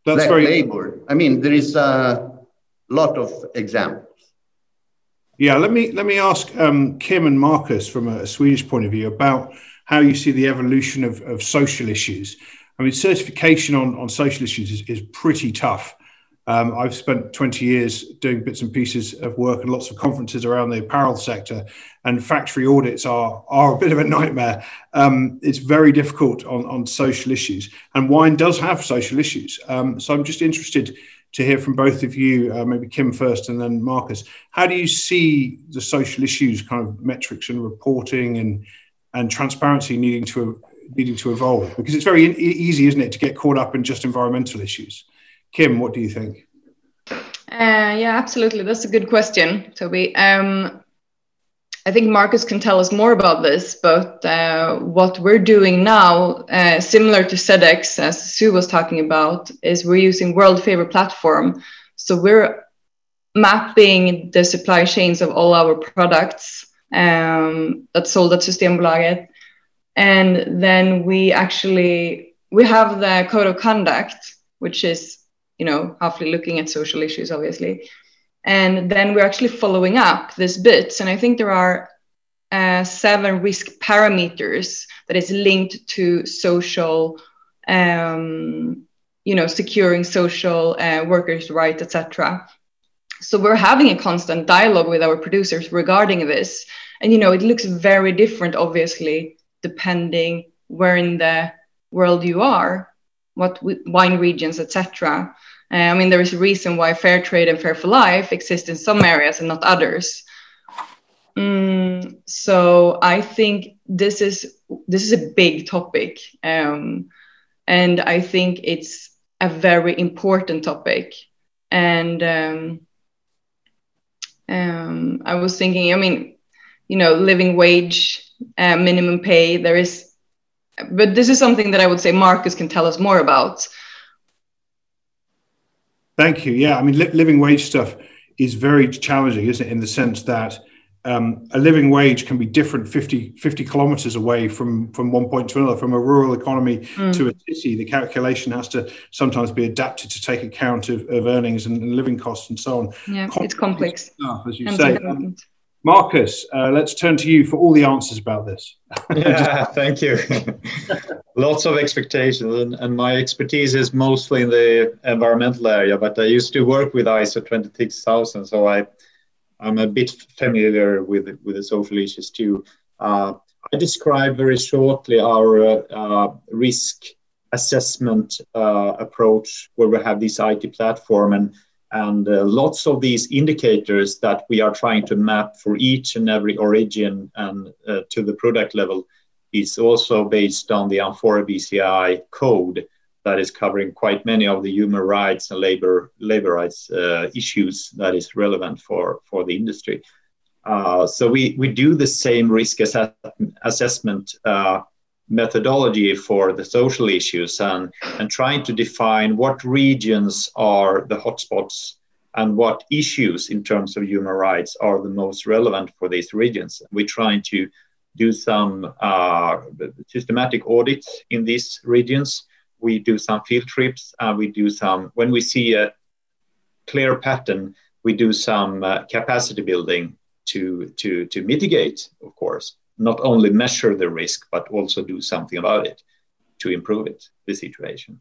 that's very labor. I mean, there is a lot of examples. Yeah, let me let me ask um, Kim and Marcus from a Swedish point of view about how you see the evolution of, of social issues. I mean, certification on, on social issues is, is pretty tough. Um, I've spent 20 years doing bits and pieces of work and lots of conferences around the apparel sector, and factory audits are, are a bit of a nightmare. Um, it's very difficult on, on social issues, and wine does have social issues. Um, so I'm just interested to hear from both of you, uh, maybe Kim first and then Marcus. How do you see the social issues, kind of metrics and reporting and, and transparency needing to needing to evolve? Because it's very easy, isn't it, to get caught up in just environmental issues. Kim, what do you think? Uh, yeah, absolutely. That's a good question, Toby. Um, I think Marcus can tell us more about this, but uh, what we're doing now, uh, similar to Sedex, as Sue was talking about, is we're using Worldfavor platform. So we're mapping the supply chains of all our products um, that's sold at Systembolaget. And then we actually, we have the code of conduct, which is you know, halfly looking at social issues, obviously. And then we're actually following up this bits. And I think there are uh, seven risk parameters that is linked to social, um, you know, securing social uh, workers' rights, etc. So we're having a constant dialogue with our producers regarding this. And, you know, it looks very different, obviously, depending where in the world you are, what wine regions, etc. Uh, I mean, there is a reason why fair trade and fair for life exist in some areas and not others. Mm, so I think this is this is a big topic, um, and I think it's a very important topic. And um, um, I was thinking, I mean, you know, living wage, uh, minimum pay. There is, but this is something that I would say Marcus can tell us more about. Thank you. Yeah, I mean, li- living wage stuff is very challenging, isn't it? In the sense that um, a living wage can be different 50, 50 kilometers away from, from one point to another, from a rural economy mm. to a city. The calculation has to sometimes be adapted to take account of, of earnings and, and living costs and so on. Yeah, complex it's complex. Stuff, as you and say. Marcus, uh, let's turn to you for all the answers about this. yeah, thank you. Lots of expectations, and, and, my expertise is mostly in the environmental area. But I used to work with ISO 26000, so I I'm a bit familiar with with the social issues too. Uh, I describe very shortly our uh, risk assessment uh, approach, where we have this IT platform and and uh, lots of these indicators that we are trying to map for each and every origin and uh, to the product level is also based on the amfori BCI code that is covering quite many of the human rights and labor labor rights uh, issues that is relevant for for the industry. Uh, so we we do the same risk ass- assessment uh, methodology for the social issues and, and trying to define what regions are the hotspots and what issues in terms of human rights are the most relevant for these regions. We're trying to do some uh, systematic audits in these regions. We do some field trips. and we do some, when we see a clear pattern, we do some uh, capacity building to, to, to mitigate, of course not only measure the risk, but also do something about it to improve it, the situation.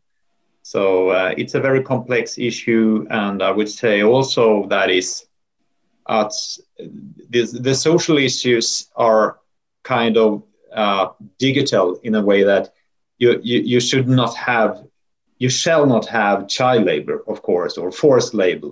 So uh, it's a very complex issue, and I would say also that is uh, the, the social issues are kind of uh, digital in a way that you, you, you should not have, you shall not have child labor, of course, or forced labor,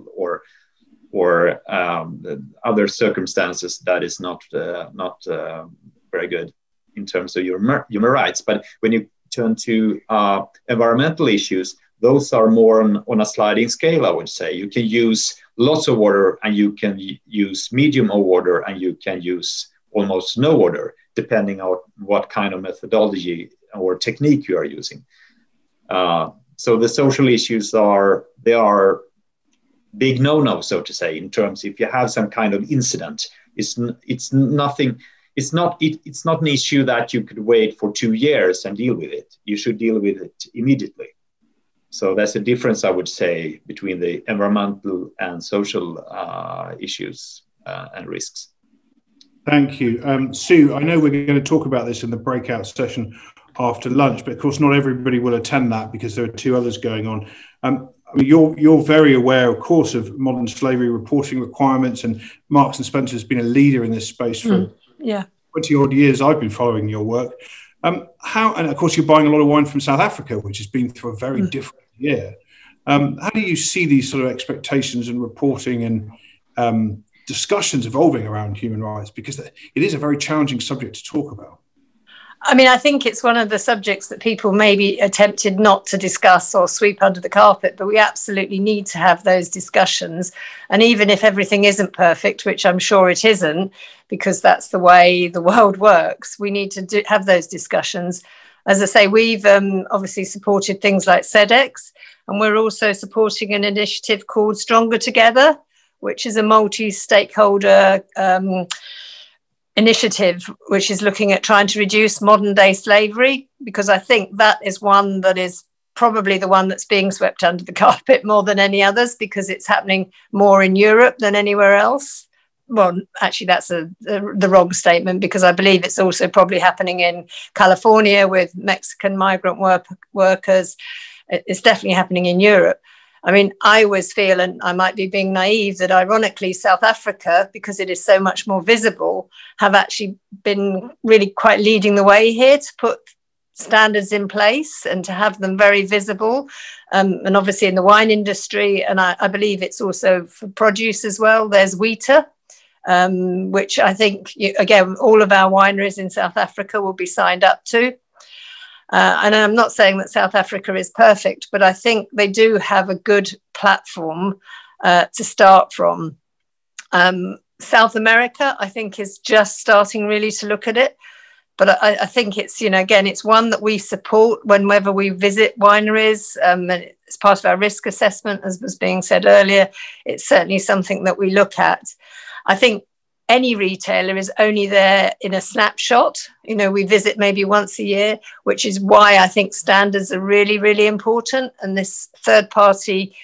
or um, other circumstances that is not uh, not uh, very good in terms of your human rights. But when you turn to uh, environmental issues, those are more on, on, a sliding scale, I would say. You can use lots of water and you can use medium of water and you can use almost no water, depending on what kind of methodology or technique you are using. Uh, so the social issues are, they are big no-no, so to say, in terms if you have some kind of incident, it's, it's nothing, it's not it, it's not an issue that you could wait for two years and deal with it. You should deal with it immediately. So that's a difference, I would say, between the environmental and social uh, issues uh, and risks. Thank you, um, Sue. I know we're going to talk about this in the breakout session after lunch, but of course, not everybody will attend that because there are two others going on. Um, I mean, you're you're very aware, of course, of modern slavery reporting requirements, and Marks and Spencer has been a leader in this space for mm, yeah. twenty odd years. I've been following your work. Um, how, and of course, you're buying a lot of wine from South Africa, which has been through a very mm. different year. Um, how do you see these sort of expectations and reporting and um, discussions evolving around human rights? Because it is a very challenging subject to talk about. I mean, I think it's one of the subjects that people maybe attempted not to discuss or sweep under the carpet, but we absolutely need to have those discussions. And even if everything isn't perfect, which I'm sure it isn't, because that's the way the world works, we need to do, have those discussions. As I say, we've um, obviously supported things like SEDEX, and we're also supporting an initiative called Stronger Together, which is a multi stakeholder. Um, initiative, which is looking at trying to reduce modern day slavery, because I think that is one that is probably the one that's being swept under the carpet more than any others because it's happening more in Europe than anywhere else. Well, actually, that's a, a, the wrong statement because I believe it's also probably happening in California with Mexican migrant work, workers. It's definitely happening in Europe. I mean, I always feel, and I might be being naive, that ironically, South Africa, because it is so much more visible, have actually been really quite leading the way here to put standards in place and to have them very visible. Um, and obviously, in the wine industry, and I, I, believe it's also for produce as well, there's WIETA. Um, which I think, again, all of our wineries in South Africa will be signed up to. Uh, and I'm not saying that South Africa is perfect, but I think they do have a good platform uh, to start from. Um, South America, I think, is just starting really to look at it. But I, I, think it's, you know, again, it's one that we support whenever we visit wineries. Um, and it's part of our risk assessment, as was being said earlier. It's certainly something that we look at. I think any retailer is only there in a snapshot. You know, we visit maybe once a year, which is why I think standards are really, really important. And this third party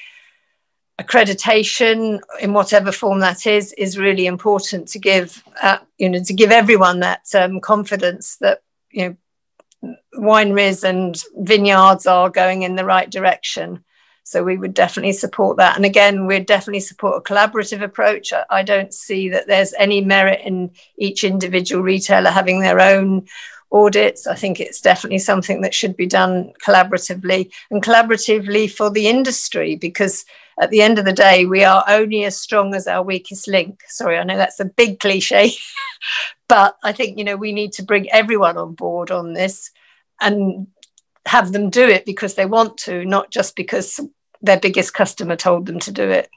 accreditation in whatever form that is is really important to give uh, you know to give everyone that um, confidence that you know wineries and vineyards are going in the right direction so we would definitely support that. And again, we'd definitely support a collaborative approach. I, don't see that there's any merit in each individual retailer having their own audits. I think it's definitely something that should be done collaboratively and collaboratively for the industry because at the end of the day, we are only as strong as our weakest link. Sorry, I know that's a big cliche, but I think, you know, we need to bring everyone on board on this and have them do it because they want to, not just because their biggest customer told them to do it.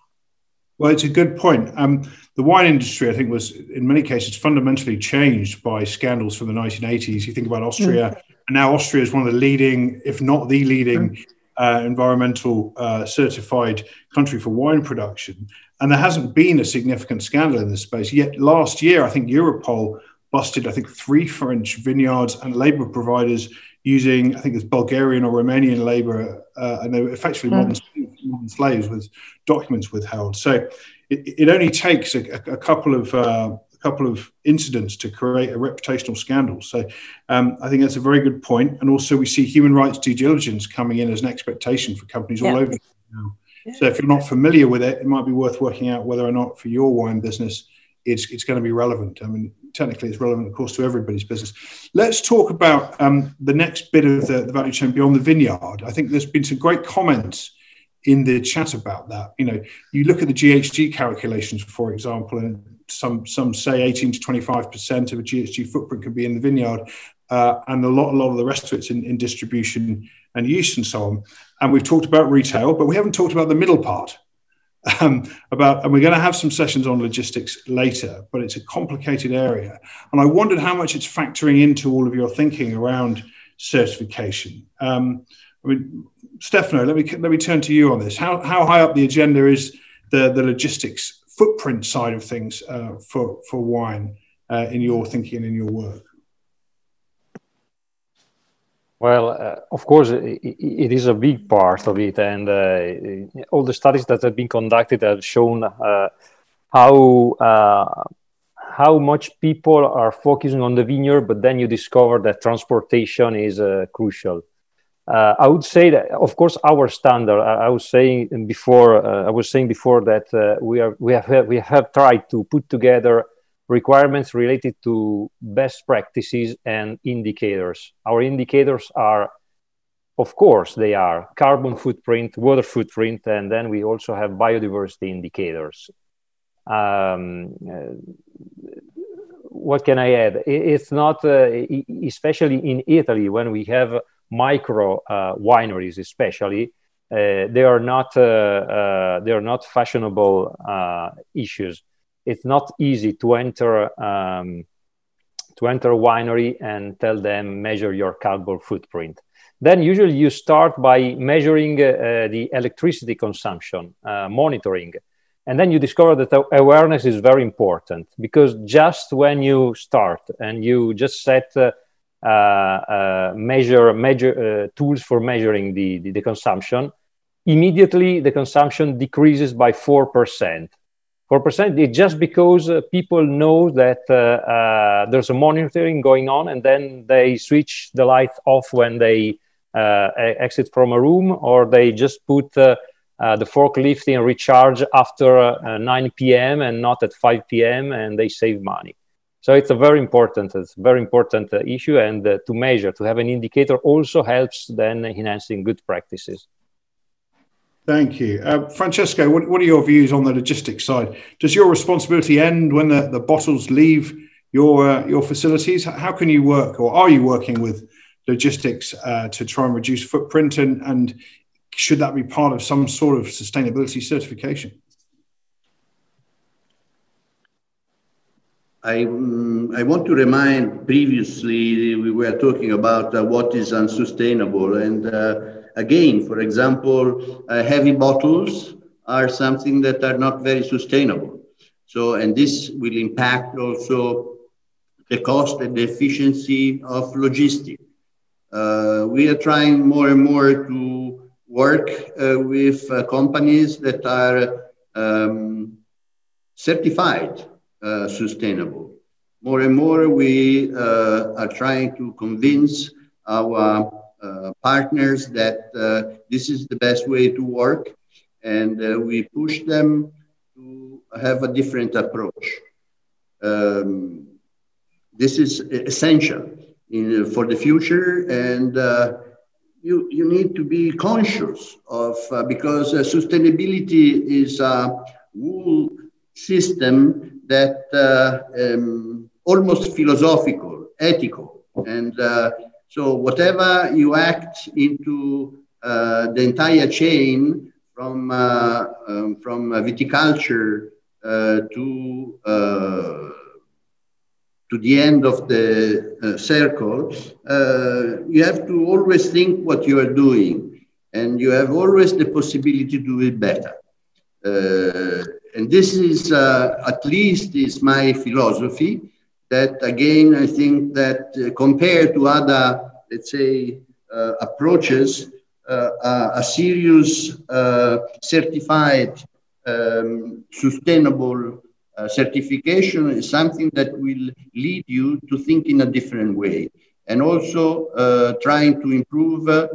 Well, it's a good point. Um, the wine industry, I think, was in many cases fundamentally changed by scandals from the 1980s. You think about Austria, mm. and now Austria is one of the leading, if not the leading, mm. uh, environmental uh, certified country for wine production. And there hasn't been a significant scandal in this space. Yet last year, I think Europol busted, I think, three French vineyards and labor providers using, I think it's Bulgarian or Romanian labor, uh, and they were effectively mm. modern, slaves with documents withheld. So it, it only takes a, a couple of uh, a couple of incidents to create a reputational scandal. So um, I think that's a very good point. And also, we see human rights due diligence coming in as an expectation for companies yeah. all over now. Yeah. So if you're not familiar with it, it might be worth working out whether or not for your wine business it's, it's going to be relevant. I mean, technically it's relevant, of course, to everybody's business. Let's talk about um, the next bit of the, the, value chain beyond the vineyard. I think there's been some great comments in the chat about that. You know, you look at the GHG calculations, for example, and some some say 18 to 25 percent of a GHG footprint can be in the vineyard, uh, and a lot a lot of the rest of it's in, in distribution and use and so on. And we've talked about retail, but we haven't talked about the middle part um, about, and we're going to have some sessions on logistics later, but it's a complicated area. And I wondered how much it's factoring into all of your thinking around certification. Um, I mean, Stefano, let me let me turn to you on this. How how high up the agenda is the the logistics footprint side of things uh, for for wine uh, in your thinking and in your work? Well, uh, of course, it, it is a big part of it, and uh, all the studies that have been conducted have shown uh, how uh, how much people are focusing on the vineyard, but then you discover that transportation is crucial. Uh, I would say that, of course, our standard. I, I was saying before. Uh, I was saying before that uh, we are we have we have tried to put together requirements related to best practices and indicators. Our indicators are, of course, they are carbon footprint, water footprint, and then we also have biodiversity indicators. Um, uh, what can I add? It's not, uh, especially in Italy, when we have micro uh, wineries, especially, uh, they are not uh, uh, they are not fashionable issues. It's not easy to enter um, to enter a winery and tell them measure your carbon footprint. Then usually you start by measuring the electricity consumption, monitoring and then you discover that awareness is very important because just when you start and you just set uh, uh, uh, measure measure uh, tools for measuring the, the, the, consumption immediately the consumption decreases by 4% 4% is just because uh, people know that uh, there's a monitoring going on and then they switch the light off when they exit from a room or they just put uh, the forklift in recharge after uh, 9 p.m. and not at 5 p.m. and they save money. So it's a very important, it's very important uh, issue, and uh, to measure, to have an indicator, also helps then enhancing good practices. Thank you, uh, Francesco. What, what, are your views on the logistics side? Does your responsibility end when the, the bottles leave your your facilities? How can you work, or are you working with logistics to try and reduce footprint? And, and should that be part of some sort of sustainability certification? I, um, I want to remind previously we were talking about uh, what is unsustainable. And uh, again, for example, uh, heavy bottles are something that are not very sustainable. So, and this will impact also the cost and the efficiency of logistics. Uh, we are trying more and more to work uh, with uh, companies that are um, certified uh, sustainable. More and more, we are trying to convince our partners that this is the best way to work, and we push them to have a different approach. Um, this is essential in, for the future, and uh, you, you need to be conscious of uh, because uh, sustainability is a whole system that uh, um, almost philosophical, ethical, and uh, so whatever you act into uh, the entire chain from uh, um, from viticulture to to the end of the uh, circle, uh, you have to always think what you are doing, and you have always the possibility to do it better. Uh, and this is, uh, at least, is my philosophy. That again, I think that uh, compared to other, let's say, uh, approaches, a serious, certified, um, sustainable uh, certification is something that will lead you to think in a different way and also uh, trying to improve uh,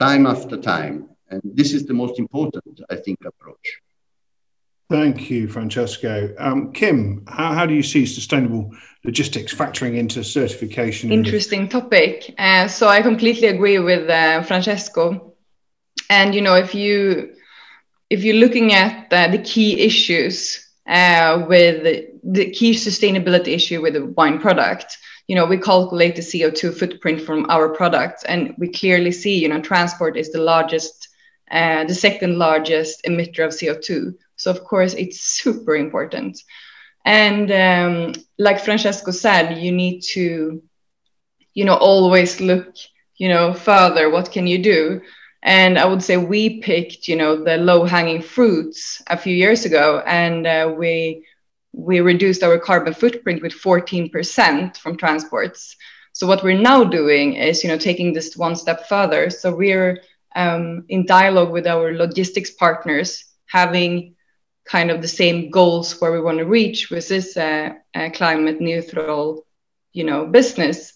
time after time. And this is the most important, I think, approach. Thank you, Francesco. Um, Kim, how, how do you see sustainable logistics factoring into certification? Interesting topic. Uh, so I completely agree with uh, Francesco. And you know, if you if you're looking at uh, the key issues uh, with the key sustainability issue with the wine product you know we calculate the co2 footprint from our products and we clearly see you know transport is the largest uh, the second largest emitter of co2 so of course it's super important. And um, like francesco said you need to you know always look you know further. What can you do? And i would say we picked you know the low hanging fruits a few years ago and uh, we we reduced our carbon footprint with 14% from transports. So what we're now doing is you know taking this one step further. So we're um, in dialogue with our logistics partners having kind of the same goals where we want to reach with this climate neutral you know business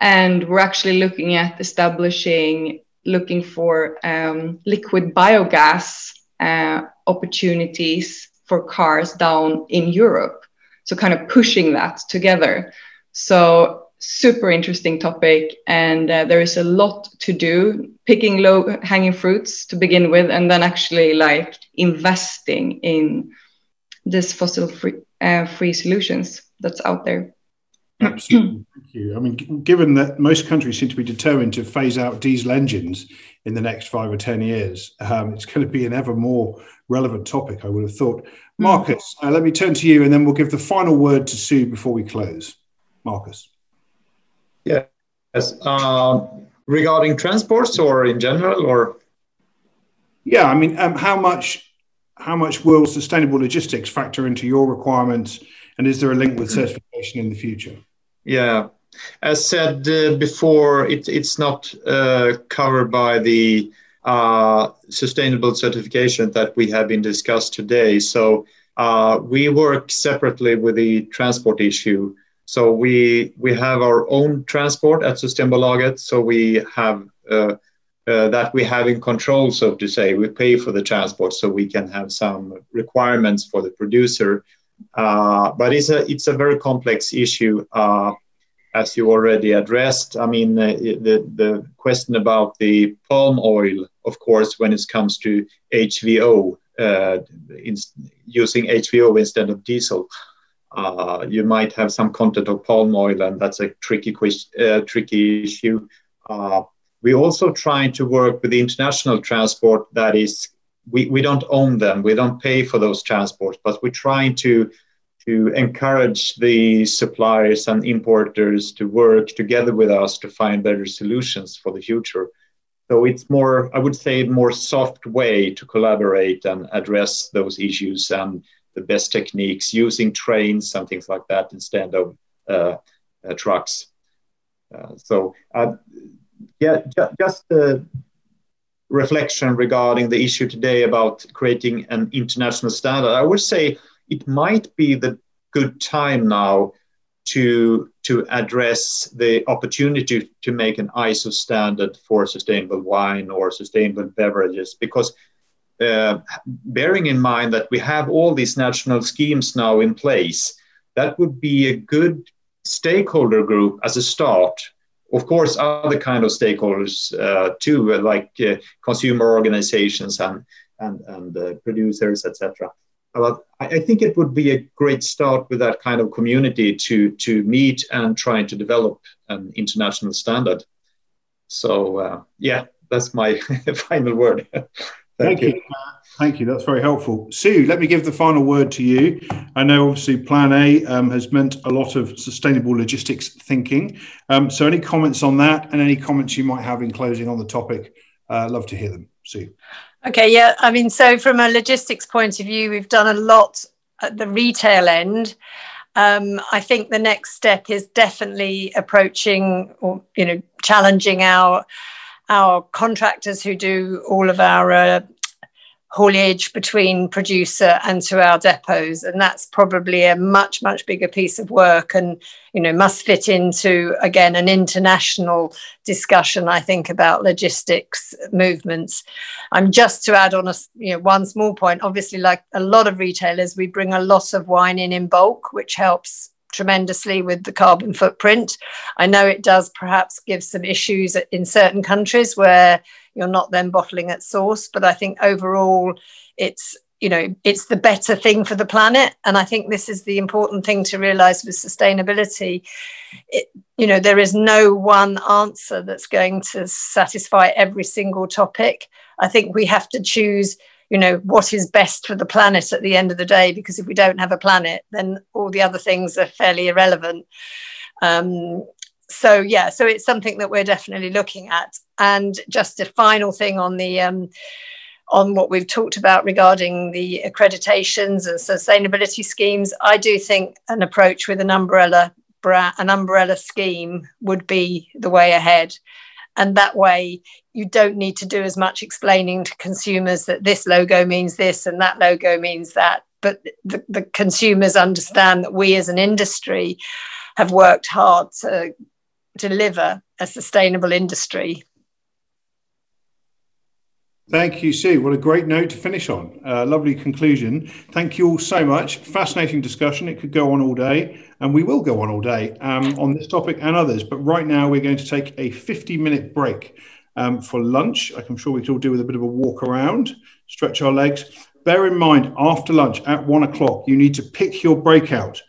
and we're actually looking at establishing looking for um, liquid biogas uh, opportunities for cars down in Europe. So, kind of pushing that together. So, super interesting topic. And uh, there is a lot to do, picking low hanging fruits to begin with, and then actually like investing in this fossil free, uh, free solutions that's out there. Absolutely. Thank you. I mean, given that most countries seem to be determined to phase out diesel engines in the next five or 10 years, um, it's going to be an ever more relevant topic, I would have thought. Hmm. Marcus, uh, let me turn to you and then we'll give the final word to Sue before we close. Marcus. Yes. Uh, regarding transports or in general or? Yeah, I mean, um, how much how much will sustainable logistics factor into your requirements and is there a link with certification in the future? Yeah, as said uh, before, it, it's not uh, covered by the uh, sustainable certification that we have been discussed today. So uh, we work separately with the transport issue. So we we have our own transport at Systembolaget. So we have uh, uh, that we have in control, so to say. We pay for the transport, so we can have some requirements for the producer. but it's a it's a very complex issue as you already addressed, I mean, uh, the, the question about the palm oil, of course, when it comes to HVO, uh, in, using HVO instead of diesel, uh, you might have some content of palm oil, and that's a tricky, uh, tricky issue. Uh, we also trying to work with the international transport that is, we, we don't own them, we don't pay for those transports, but we're trying to to encourage the suppliers and importers to work together with us to find better solutions for the future. So it's more, I would say, more soft way to collaborate and address those issues and the best techniques using trains and things like that instead of uh, uh, trucks. Uh, so uh, yeah, ju- just a reflection regarding the issue today about creating an international standard. I would say it might be the good time now to to address the opportunity to make an ISO standard for sustainable wine or sustainable beverages because uh, bearing in mind that we have all these national schemes now in place, that would be a good stakeholder group as a start. Of course, other kind of stakeholders uh, too, like uh, consumer organizations and and and uh, producers, etc but I think it would be a great start with that kind of community to to meet and trying to develop an international standard. So uh, yeah, that's my final word. Thank, Thank, you. you. Thank you. That's very helpful. Sue, let me give the final word to you. I know obviously Plan A um, has meant a lot of sustainable logistics thinking. Um, so any comments on that and any comments you might have in closing on the topic? Uh, love to hear them. Sue. Okay, yeah. I mean, so from a logistics point of view, we've done a lot at the retail end. Um, I think the next step is definitely approaching or you know challenging our our contractors who do all of our uh, haulage between producer and to our depots and that's probably a much much bigger piece of work and you know must fit into again an international discussion i think about logistics movements. I'm just to add on a you know one small point. Obviously like a lot of retailers we bring a lot of wine in in bulk which helps tremendously with the carbon footprint. I know it does perhaps give some issues in certain countries where you're not then bottling at source, but I think overall it's you know it's the better thing for the planet. And i think this is the important thing to realize with sustainability. It, you know there is no one answer that's going to satisfy every single topic. I think we have to choose you know what is best for the planet at the end of the day because if we don't have a planet then all the other things are fairly irrelevant. Um, so yeah so it's something that we're definitely looking at. And just a final thing on the um, on what we've talked about regarding the accreditations and sustainability schemes i do think an approach with an umbrella an umbrella scheme would be the way ahead and that way, you don't need to do as much explaining to consumers that this logo means this and that logo means that. But the, the consumers understand that we as an industry have worked hard to deliver a sustainable industry. Thank you, Sue. What a great note to finish on. Uh, lovely conclusion. Thank you all so much. Fascinating discussion. It could go on all day, and we will go on all day um, on this topic and others. But right now, we're going to take a 50 minute break um, for lunch. I'm sure we could all do with a bit of a walk around, stretch our legs. Bear in mind, after lunch at one o'clock, you need to pick your breakout.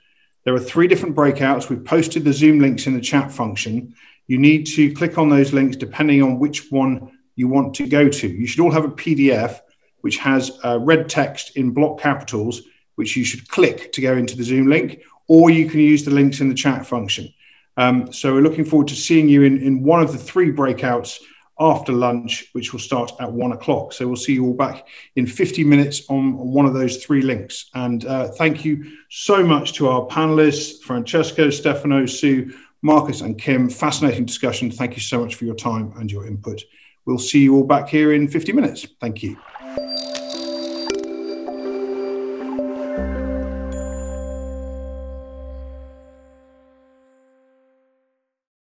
There are three different breakouts. We've posted the Zoom links in the chat function. You need to click on those links depending on which one you want to go to. You should all have a PDF which has uh, red text in block capitals, which you should click to go into the Zoom link, or you can use the links in the chat function. Um, so we're looking forward to seeing you in, in one of the three breakouts after lunch, which will start at one o'clock. So we'll see you all back in 50 minutes on, on one of those three links. And uh, thank you so much to our panelists, Francesco, Stefano, Sue, Marcus, and Kim. Fascinating discussion. Thank you so much for your time and your input. We'll see you all back here in 50 minutes. Thank you.